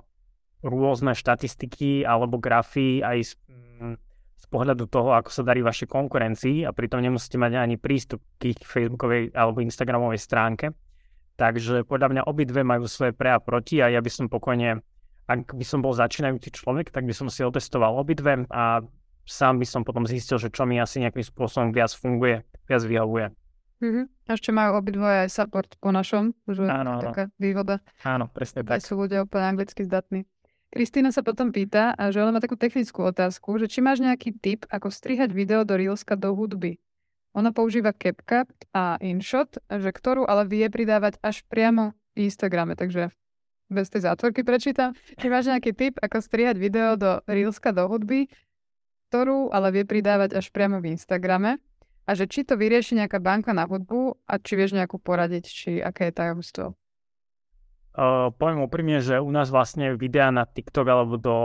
rôzne štatistiky alebo grafy aj z, mm, z pohľadu toho, ako sa darí vašej konkurencii a pritom nemusíte mať ani prístup k ich facebookovej alebo instagramovej stránke. Takže podľa mňa obidve majú svoje pre a proti a ja by som pokojne, ak by som bol začínajúci človek, tak by som si otestoval obidve a sám by som potom zistil, že čo mi asi nejakým spôsobom viac funguje, viac vyhovuje. Mm-hmm. Ešte majú obidvoje aj support po našom, že áno, taká výhoda. Áno, presne tak. sú ľudia úplne anglicky zdatní. Kristýna sa potom pýta, že ona má takú technickú otázku, že či máš nejaký tip, ako strihať video do Reelska do hudby. Ona používa CapCut a InShot, že ktorú ale vie pridávať až priamo v Instagrame, takže bez tej zátvorky prečítam. Či máš nejaký tip, ako strihať video do Reelska do hudby, ktorú ale vie pridávať až priamo v Instagrame a že či to vyrieši nejaká banka na hudbu a či vieš nejakú poradiť, či aké je tajomstvo. Uh, poviem úprimne, že u nás vlastne videa na TikTok alebo do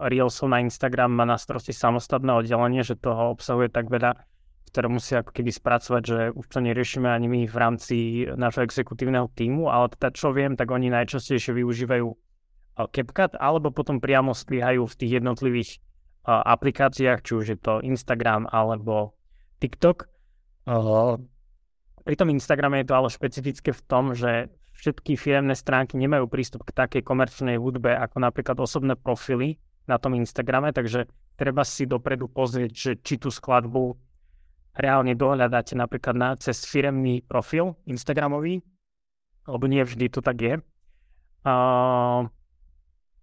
Reelsov na Instagram má na starosti samostatné oddelenie, že toho obsahuje tak veľa, ktoré musia ako keby spracovať, že už to neriešime ani my v rámci nášho exekutívneho týmu, ale teda čo viem, tak oni najčastejšie využívajú CapCut alebo potom priamo strihajú v tých jednotlivých aplikáciách, či už je to Instagram alebo TikTok. Uh, pri tom Instagrame je to ale špecifické v tom, že všetky firemné stránky nemajú prístup k takej komerčnej hudbe ako napríklad osobné profily na tom Instagrame, takže treba si dopredu pozrieť, že či tú skladbu reálne dohľadáte napríklad na, cez firemný profil Instagramový, lebo nie vždy to tak je. Uh,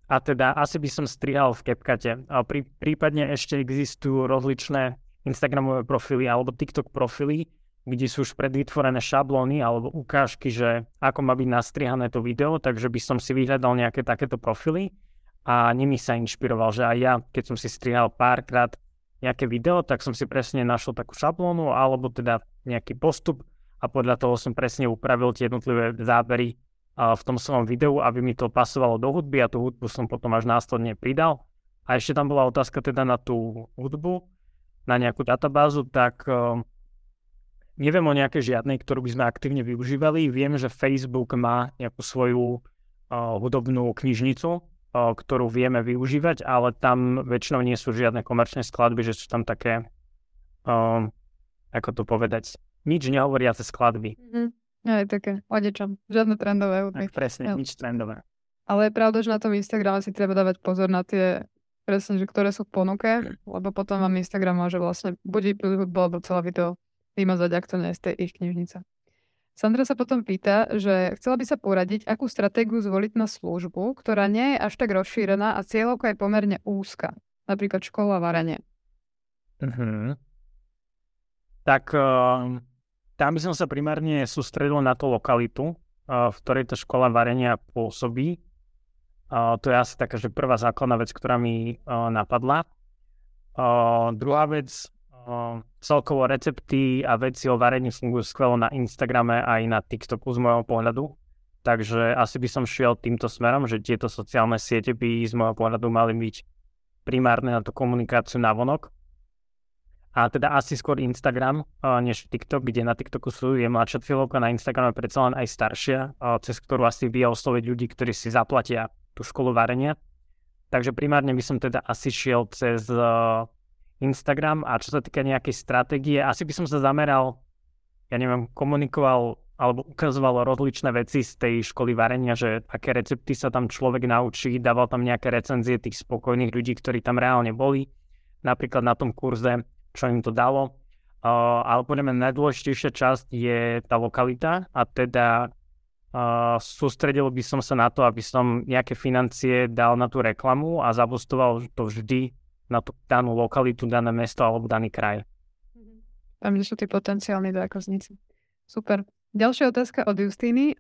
a teda asi by som strihal v CapCute. A prí, prípadne ešte existujú rozličné Instagramové profily alebo TikTok profily, kde sú už predvytvorené šablóny alebo ukážky, že ako má byť nastrihané to video, takže by som si vyhľadal nejaké takéto profily a nimi sa inšpiroval, že aj ja, keď som si strihal párkrát nejaké video, tak som si presne našiel takú šablónu alebo teda nejaký postup a podľa toho som presne upravil tie jednotlivé zábery v tom svojom videu, aby mi to pasovalo do hudby a tú hudbu som potom až následne pridal. A ešte tam bola otázka teda na tú hudbu, na nejakú databázu, tak Neviem o nejakej žiadnej, ktorú by sme aktívne využívali. Viem, že Facebook má nejakú svoju uh, hudobnú knižnicu, uh, ktorú vieme využívať, ale tam väčšinou nie sú žiadne komerčné skladby, že sú tam také, uh, ako to povedať, nič nehovoriace skladby. Mm-hmm. Aj také, o ničom. Žiadne trendové hudby. presne, ja. nič trendové. Ale je pravda, že na tom Instagrame si treba dávať pozor na tie presne, že ktoré sú v ponuke, lebo potom vám Instagram môže vlastne buď vypiliť hudbu, alebo celé video vymazať, ak to nie je z tej ich knižnice. Sandra sa potom pýta, že chcela by sa poradiť, akú stratégiu zvoliť na službu, ktorá nie je až tak rozšírená a cieľovka je pomerne úzka. Napríklad škola varenie. Uh-huh. Tak uh, tam by som sa primárne sústredil na tú lokalitu, uh, v ktorej tá škola varenia pôsobí. Uh, to je asi taká, že prvá základná vec, ktorá mi uh, napadla. Uh, druhá vec, celkovo recepty a veci o varení fungujú skvelo na Instagrame aj na TikToku z môjho pohľadu. Takže asi by som šiel týmto smerom, že tieto sociálne siete by z môjho pohľadu mali byť primárne na tú komunikáciu na vonok. a teda asi skôr Instagram uh, než TikTok, kde na TikToku sú, je mladšia filovka, na Instagrame predsa len aj staršia, uh, cez ktorú asi vie osloviť ľudí, ktorí si zaplatia tú školu varenia. Takže primárne by som teda asi šiel cez uh, Instagram a čo sa týka nejakej stratégie, asi by som sa zameral, ja neviem, komunikoval alebo ukazoval rozličné veci z tej školy varenia, že aké recepty sa tam človek naučí, dával tam nejaké recenzie tých spokojných ľudí, ktorí tam reálne boli, napríklad na tom kurze, čo im to dalo. Uh, ale podľa mňa najdôležitejšia časť je tá lokalita a teda uh, sústredil by som sa na to, aby som nejaké financie dal na tú reklamu a zabustoval to vždy na tú danú lokalitu, dané mesto alebo daný kraj. Tam, kde sú tí potenciálni zákazníci. Super. Ďalšia otázka od Justíny.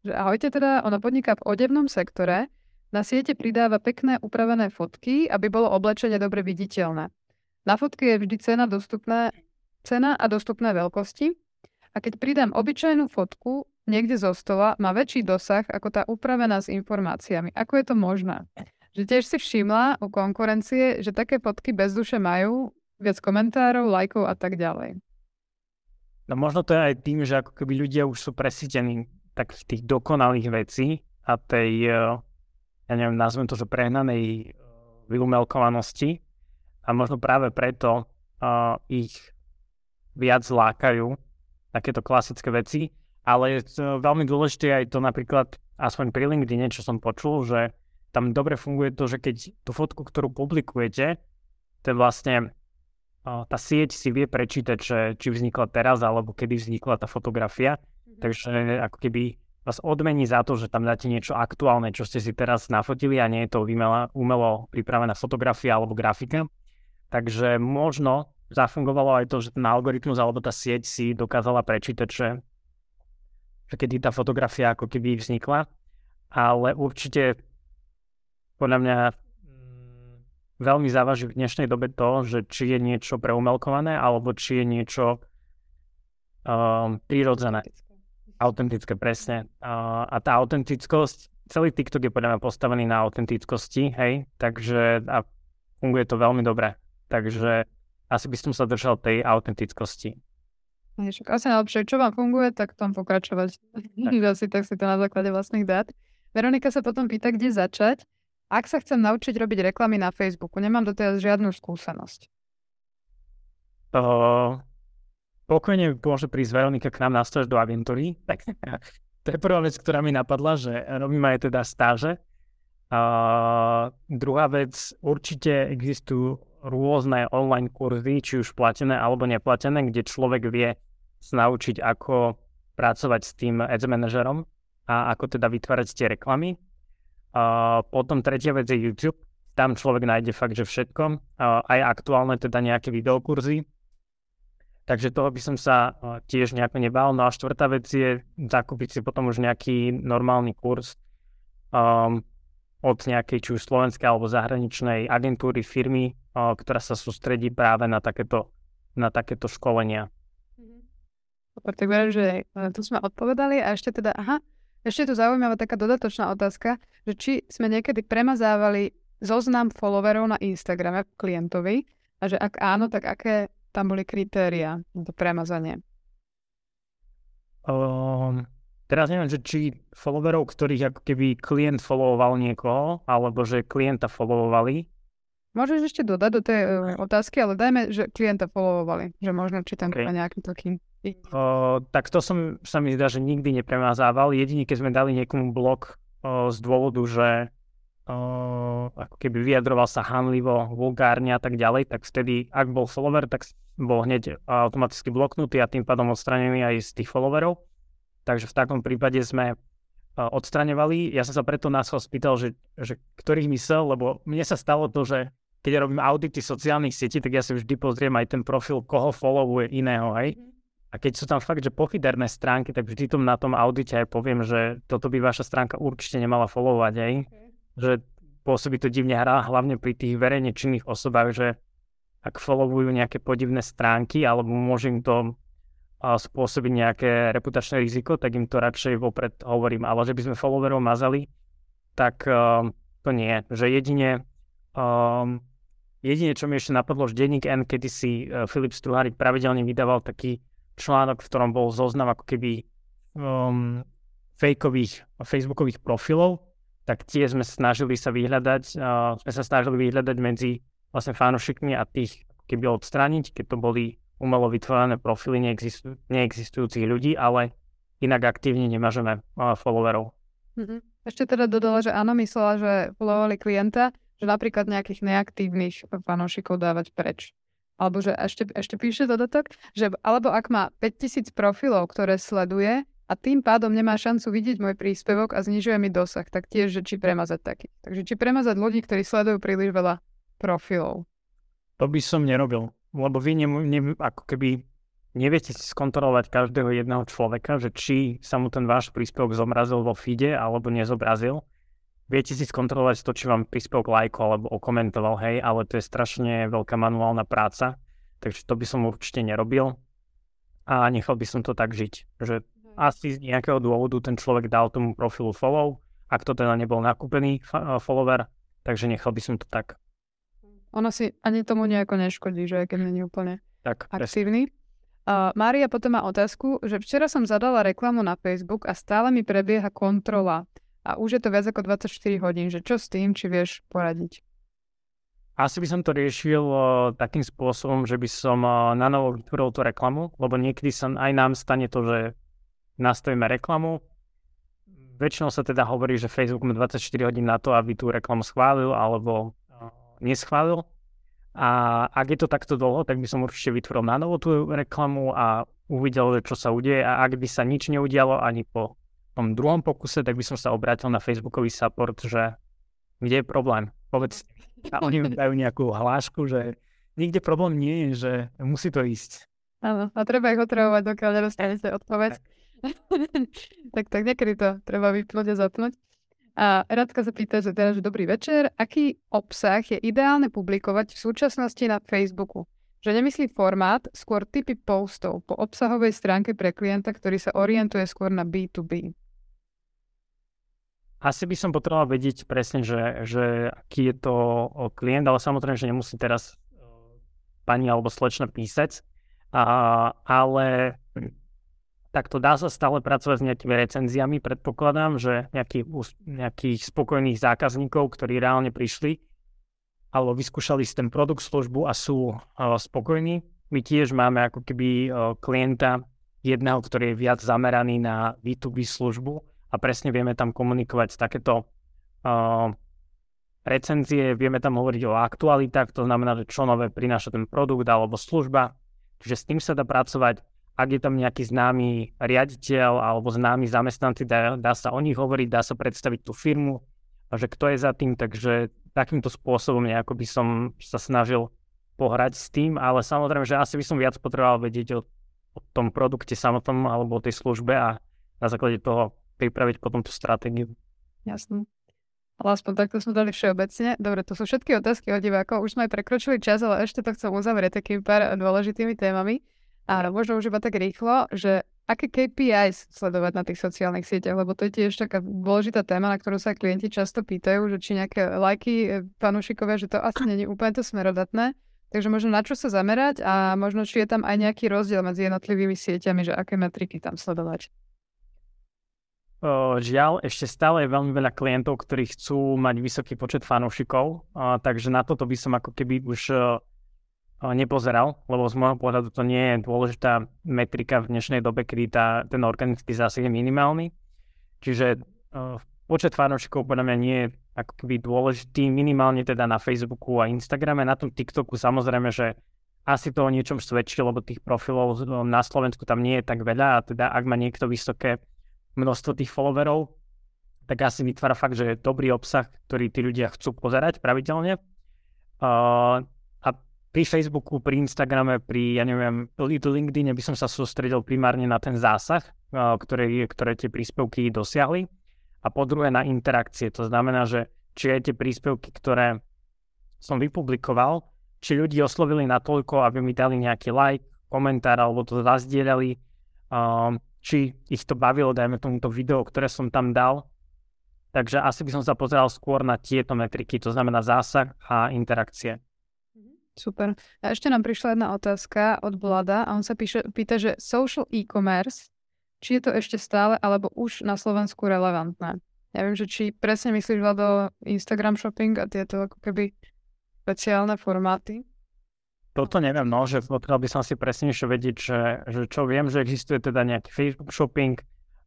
Že ahojte teda, ona podniká v odevnom sektore, na siete pridáva pekné upravené fotky, aby bolo oblečenie dobre viditeľné. Na fotke je vždy cena, dostupné, cena a dostupné veľkosti. A keď pridám obyčajnú fotku niekde zo stola, má väčší dosah ako tá upravená s informáciami. Ako je to možné? Že tiež si všimla u konkurencie, že také fotky bez duše majú viac komentárov, lajkov a tak ďalej. No možno to je aj tým, že ako keby ľudia už sú presítení takých tých dokonalých vecí a tej, eh, ja neviem, nazvem to, že prehnanej eh, vyumelkovanosti a možno práve preto uh, ich viac lákajú takéto klasické veci, ale veľmi dôležité aj to napríklad, aspoň pri LinkedIn, čo som počul, že tam dobre funguje to, že keď tú fotku, ktorú publikujete, to vlastne tá sieť si vie prečítať, že, či vznikla teraz, alebo kedy vznikla tá fotografia. Mm-hmm. Takže ako keby vás odmení za to, že tam dáte niečo aktuálne, čo ste si teraz nafotili a nie je to umelo, umelo pripravená fotografia alebo grafika. Takže možno zafungovalo aj to, že ten algoritmus alebo tá sieť si dokázala prečítať, že, že kedy tá fotografia ako keby vznikla. Ale určite podľa mňa veľmi závaží v dnešnej dobe to, že či je niečo preumelkované, alebo či je niečo um, prírodzené. Autentické, presne. Uh, a tá autentickosť, celý TikTok je podľa mňa postavený na autentickosti, hej, takže a funguje to veľmi dobre. Takže asi by som sa držal tej autentickosti. Asi najlepšie, čo vám funguje, tak tam pokračovať. Tak. Asi tak si to na základe vlastných dát. Veronika sa potom pýta, kde začať. Ak sa chcem naučiť robiť reklamy na Facebooku, nemám doteraz žiadnu skúsenosť. Uh, pokojne môže prísť Veronika k nám na stáž do agentúry. Tak, to je prvá vec, ktorá mi napadla, že robíme aj teda stáže. Uh, druhá vec, určite existujú rôzne online kurzy, či už platené alebo neplatené, kde človek vie naučiť, ako pracovať s tým ads manažerom a ako teda vytvárať tie reklamy. A potom tretia vec je YouTube. Tam človek nájde fakt, že všetko. A aj aktuálne teda nejaké videokurzy. Takže toho by som sa tiež nejako nebal. No a štvrtá vec je zakúpiť si potom už nejaký normálny kurz um, od nejakej či už slovenskej alebo zahraničnej agentúry, firmy, uh, ktorá sa sústredí práve na takéto, na takéto školenia. Super, tak verím, že e, tu sme odpovedali a ešte teda, aha, ešte je tu zaujímavá taká dodatočná otázka, že či sme niekedy premazávali zoznam followerov na Instagrame klientovi a že ak áno, tak aké tam boli kritéria na to premazanie? Um, teraz neviem, že či followerov, ktorých ako keby klient followoval niekoho, alebo že klienta followovali. Môžeš ešte dodať do tej uh, otázky, ale dajme, že klienta followovali, že možno či tam okay. nejaký taký O, tak to som, sa mi zdá, že nikdy nepremazával. Jedine, keď sme dali niekomu blok o, z dôvodu, že o, ako keby vyjadroval sa hanlivo, vulgárne a tak ďalej, tak vtedy, ak bol follower, tak bol hneď automaticky bloknutý a tým pádom odstranený aj z tých followerov. Takže v takom prípade sme odstraňovali. Ja som sa preto nás spýtal, že, že ktorých mysel, lebo mne sa stalo to, že keď robím audity sociálnych sietí, tak ja si vždy pozriem aj ten profil, koho followuje iného, hej. Mm a keď sú tam fakt, že pofiderné stránky, tak vždy tom na tom audite aj poviem, že toto by vaša stránka určite nemala followovať. Okay. Že pôsobí to divne hrá, hlavne pri tých verejne činných osobách, že ak followujú nejaké podivné stránky, alebo môže im to spôsobiť nejaké reputačné riziko, tak im to radšej vopred hovorím. Ale že by sme followerov mazali, tak uh, to nie. Že jedine um, Jedine, čo mi ešte napadlo, že denník N, kedy si uh, Filip Struhárik pravidelne vydával taký článok, v ktorom bol zoznam ako keby um, fejkových facebookových profilov, tak tie sme snažili sa vyhľadať, uh, sme sa snažili vyhľadať medzi vlastne fanúšikmi a tých keby odstrániť, keď to boli umelo vytvorené profily neexistu- neexistujúcich ľudí, ale inak aktívne nemážeme uh, followerov. Mm-hmm. Ešte teda dodala, že áno, myslela, že followovali klienta, že napríklad nejakých neaktívnych fanúšikov dávať preč. Alebo že ešte, ešte píše dodatok, že alebo ak má 5000 profilov, ktoré sleduje a tým pádom nemá šancu vidieť môj príspevok a znižuje mi dosah, tak tiež, že či premazať taký. Takže či premazať ľudí, ktorí sledujú príliš veľa profilov. To by som nerobil, lebo vy ne, ne, ako keby neviete si skontrolovať každého jedného človeka, že či sa mu ten váš príspevok zomrazil vo feede alebo nezobrazil viete si skontrolovať to, či vám príspevok lajko alebo okomentoval, hej, ale to je strašne veľká manuálna práca, takže to by som určite nerobil a nechal by som to tak žiť, že mhm. asi z nejakého dôvodu ten človek dal tomu profilu follow, ak to teda nebol nakúpený follower, takže nechal by som to tak. Ono si ani tomu nejako neškodí, že keď není úplne tak, aktívny. Uh, Mária potom má otázku, že včera som zadala reklamu na Facebook a stále mi prebieha kontrola a už je to viac ako 24 hodín, že čo s tým, či vieš poradiť? Asi by som to riešil uh, takým spôsobom, že by som uh, na novo vytvoril tú reklamu, lebo niekedy sa aj nám stane to, že nastavíme reklamu. Väčšinou sa teda hovorí, že Facebook má 24 hodín na to, aby tú reklamu schválil alebo neschválil. A ak je to takto dlho, tak by som určite vytvoril na novo tú reklamu a uvidel, čo sa udeje. A ak by sa nič neudialo ani po tom druhom pokuse, tak by som sa obrátil na Facebookový support, že kde je problém? Povedz, a oni dajú nejakú hlášku, že nikde problém nie je, že musí to ísť. Áno, a treba ich otravovať, dokiaľ nedostanete odpoveď. tak, tak niekedy to treba vypnúť a zapnúť. A Radka sa pýta, že teraz, dobrý večer, aký obsah je ideálne publikovať v súčasnosti na Facebooku? Že nemyslí formát, skôr typy postov po obsahovej stránke pre klienta, ktorý sa orientuje skôr na B2B. Asi by som potreboval vedieť presne, že, že aký je to klient, ale samozrejme, že nemusí teraz pani alebo slečna písať, a, ale takto dá sa stále pracovať s nejakými recenziami. Predpokladám, že nejaký, nejakých spokojných zákazníkov, ktorí reálne prišli alebo vyskúšali si ten produkt, službu a sú uh, spokojní. My tiež máme ako keby uh, klienta jedného, ktorý je viac zameraný na B2B službu a presne vieme tam komunikovať takéto uh, recenzie, vieme tam hovoriť o aktualitách, to znamená, že čo nové prináša ten produkt alebo služba. Čiže s tým sa dá pracovať, ak je tam nejaký známy riaditeľ alebo známy zamestnanci, dá, dá sa o nich hovoriť, dá sa predstaviť tú firmu, že kto je za tým, takže takýmto spôsobom nejako by som sa snažil pohrať s tým, ale samozrejme, že asi by som viac potreboval vedieť o, o tom produkte samotnom alebo o tej službe a na základe toho pripraviť potom tú stratégiu. Jasné. Ale aspoň takto sme dali všeobecne. Dobre, to sú všetky otázky od divákov. Už sme aj prekročili čas, ale ešte to chcem uzavrieť takými pár dôležitými témami. A možno už iba tak rýchlo, že aké KPIs sledovať na tých sociálnych sieťach, lebo to je tiež taká dôležitá téma, na ktorú sa klienti často pýtajú, že či nejaké lajky e, fanúšikovia, že to asi není úplne to smerodatné. Takže možno na čo sa zamerať a možno či je tam aj nejaký rozdiel medzi jednotlivými sieťami, že aké metriky tam sledovať. Žiaľ, ešte stále je veľmi veľa klientov, ktorí chcú mať vysoký počet fanúšikov, takže na toto by som ako keby už nepozeral, lebo z môjho pohľadu to nie je dôležitá metrika v dnešnej dobe, kedy tá, ten organický zásah je minimálny. Čiže počet fanúšikov podľa mňa nie je ako keby dôležitý, minimálne teda na Facebooku a Instagrame, na tom TikToku samozrejme, že asi to o niečom svedčí, lebo tých profilov na Slovensku tam nie je tak veľa a teda ak má niekto vysoké množstvo tých followerov, tak asi vytvára fakt, že je dobrý obsah, ktorý tí ľudia chcú pozerať pravidelne. Uh, pri Facebooku, pri Instagrame, pri, ja neviem, LinkedIn by som sa sústredil primárne na ten zásah, ktoré, ktoré tie príspevky dosiahli. A po druhé na interakcie. To znamená, že či aj tie príspevky, ktoré som vypublikoval, či ľudí oslovili natoľko, aby mi dali nejaký like, komentár alebo to zazdieľali. Či ich to bavilo, dajme tomuto video, ktoré som tam dal. Takže asi by som sa pozeral skôr na tieto metriky, to znamená zásah a interakcie. Super. A ešte nám prišla jedna otázka od Vlada a on sa píše, pýta, že social e-commerce, či je to ešte stále alebo už na Slovensku relevantné. Ja viem, že či presne myslíš Vlado Instagram shopping a tieto ako keby špeciálne formáty. Toto neviem, no, že potreboval by som si presnejšie vedieť, že, že čo viem, že existuje teda nejaký Facebook shopping,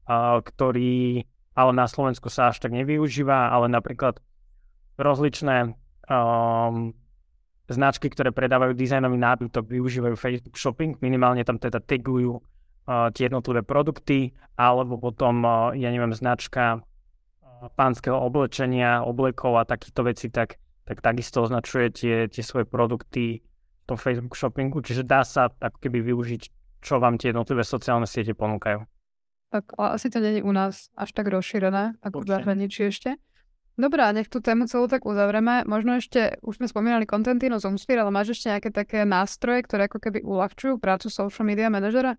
uh, ktorý ale na Slovensku sa až tak nevyužíva, ale napríklad rozličné um, značky, ktoré predávajú dizajnový nábytok, využívajú Facebook Shopping, minimálne tam teda tagujú uh, tie jednotlivé produkty, alebo potom, uh, ja neviem, značka uh, pánskeho oblečenia, oblekov a takýchto vecí, tak, tak takisto označuje tie, tie svoje produkty v tom Facebook Shoppingu, čiže dá sa ako keby využiť, čo vám tie jednotlivé sociálne siete ponúkajú. Tak asi to nie je u nás až tak rozšírené, ako v zahraničí ešte. Dobrá, nech tú tému celú tak uzavrieme. Možno ešte, už sme spomínali Contentino Zoomsphere, ale máš ešte nejaké také nástroje, ktoré ako keby uľahčujú prácu social media manažera?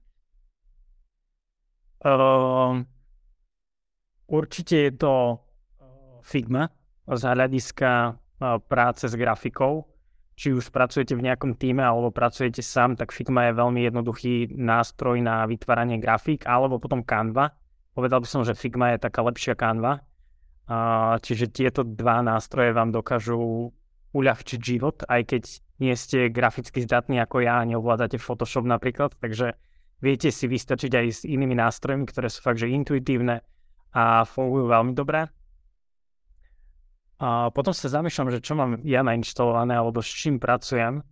Uh, určite je to Figma z hľadiska uh, práce s grafikou. Či už pracujete v nejakom týme alebo pracujete sám, tak Figma je veľmi jednoduchý nástroj na vytváranie grafík, alebo potom Canva. Povedal by som, že Figma je taká lepšia Canva čiže tieto dva nástroje vám dokážu uľahčiť život, aj keď nie ste graficky zdatní ako ja neovládate Photoshop napríklad, takže viete si vystačiť aj s inými nástrojmi, ktoré sú fakt, že intuitívne a fungujú veľmi dobre. A potom sa zamýšľam, že čo mám ja nainštalované alebo s čím pracujem,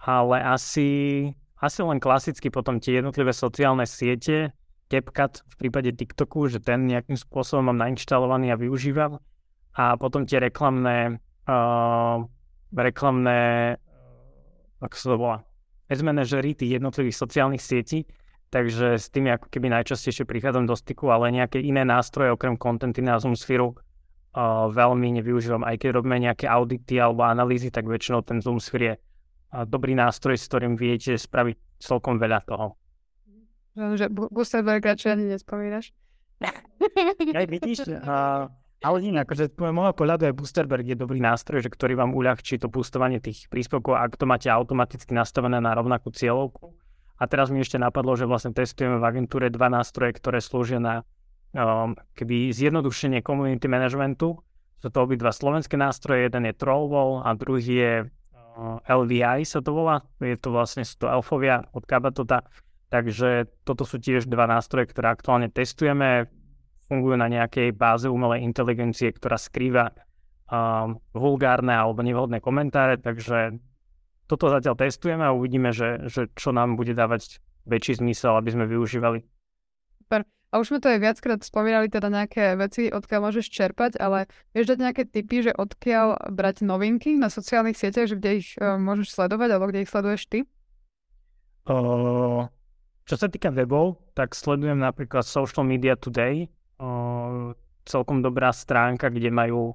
ale asi, asi len klasicky potom tie jednotlivé sociálne siete, CapCut v prípade TikToku, že ten nejakým spôsobom mám nainštalovaný a využívam. A potom tie reklamné, uh, reklamné, uh, ako sa to volá, ads manažery tých jednotlivých sociálnych sietí, takže s tými ako keby najčastejšie prichádzam do styku, ale nejaké iné nástroje okrem contenty na Zoomsphere uh, veľmi nevyužívam. Aj keď robíme nejaké audity alebo analýzy, tak väčšinou ten Zoomsphere je uh, dobrý nástroj, s ktorým viete spraviť celkom veľa toho. Že Busterberg radšej ani nespomínaš. Aj vidíš, uh, ale nie, akože z môjho pohľadu aj Boosterberg je dobrý nástroj, že ktorý vám uľahčí to boostovanie tých príspevkov, ak to máte automaticky nastavené na rovnakú cieľovku. A teraz mi ešte napadlo, že vlastne testujeme v agentúre dva nástroje, ktoré slúžia na um, keby zjednodušenie community managementu. Sú to obidva slovenské nástroje, jeden je Trollwall a druhý je uh, LVI sa to volá. Je to vlastne, sú to elfovia od Kabatota Takže toto sú tiež dva nástroje, ktoré aktuálne testujeme. Fungujú na nejakej báze umelej inteligencie, ktorá skrýva um, vulgárne alebo nevhodné komentáre, takže toto zatiaľ testujeme a uvidíme, že, že čo nám bude dávať väčší zmysel, aby sme využívali. Super. A už sme to aj viackrát spomínali, teda nejaké veci, odkiaľ môžeš čerpať, ale vieš dať nejaké typy, že odkiaľ brať novinky na sociálnych sieťach, že kde ich uh, môžeš sledovať, alebo kde ich sleduješ ty? Uh, čo sa týka webov, tak sledujem napríklad Social Media Today, o, celkom dobrá stránka, kde majú o,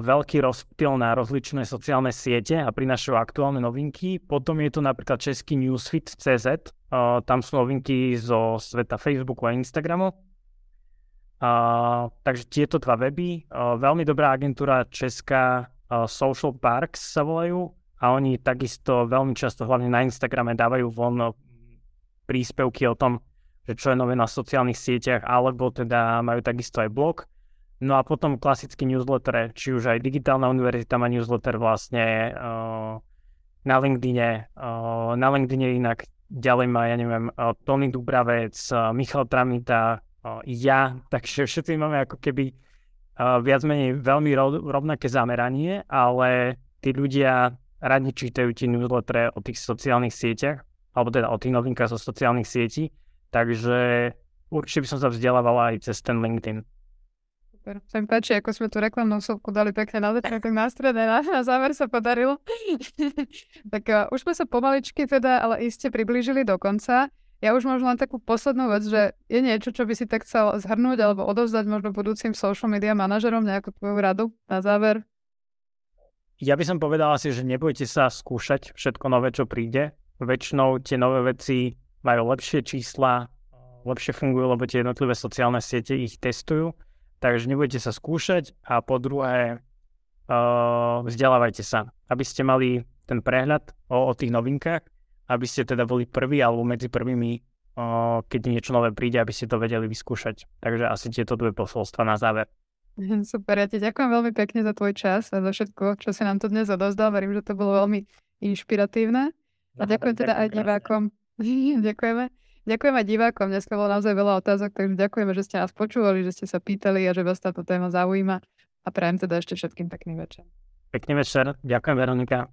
veľký rozptyl na rozličné sociálne siete a prinašajú aktuálne novinky. Potom je tu napríklad český newsfit.cz, o, tam sú novinky zo sveta Facebooku a Instagramu. A, takže tieto dva weby. O, veľmi dobrá agentúra česká o, Social Parks sa volajú a oni takisto veľmi často, hlavne na Instagrame, dávajú von príspevky o tom, že nové na sociálnych sieťach, alebo teda majú takisto aj blog. No a potom klasický newsletter, či už aj digitálna univerzita má newsletter vlastne uh, na LinkedIne. Uh, na LinkedIne inak ďalej má, ja neviem, uh, Tony Dubravec, uh, Michal Tramita, uh, ja, takže všetci máme ako keby uh, viac menej veľmi ro- rovnaké zameranie, ale tí ľudia radi čítajú tie newslettere o tých sociálnych sieťach alebo teda o tých novinkách zo sociálnych sietí, takže určite by som sa vzdelával aj cez ten LinkedIn. Super. Sa mi páči, ako sme tu reklamnú sopku dali pekne na začiatok na strede, na, na záver sa podarilo. tak uh, už sme sa pomaličky teda, ale iste priblížili do konca. Ja už možno len takú poslednú vec, že je niečo, čo by si tak chcel zhrnúť alebo odovzdať možno budúcim social media manažerom nejakú tvoju radu na záver? Ja by som povedal asi, že nebojte sa skúšať všetko nové, čo príde väčšinou tie nové veci majú lepšie čísla, lepšie fungujú, lebo tie jednotlivé sociálne siete ich testujú, takže nebudete sa skúšať a po druhé uh, vzdelávajte sa, aby ste mali ten prehľad o, o tých novinkách, aby ste teda boli prví alebo medzi prvými, o, keď niečo nové príde, aby ste to vedeli vyskúšať. Takže asi tieto dve posolstva na záver. Super, ja ti ďakujem veľmi pekne za tvoj čas a za všetko, čo si nám to dnes odozdal. Verím, že to bolo veľmi inšpiratívne. A ďakujem teda aj divákom. Ďakujeme. Ďakujem aj divákom, dneska bolo naozaj veľa otázok, takže ďakujeme, že ste nás počúvali, že ste sa pýtali a že vás táto téma zaujíma a prajem teda ešte všetkým pekný večer. Pekný večer, ďakujem Veronika.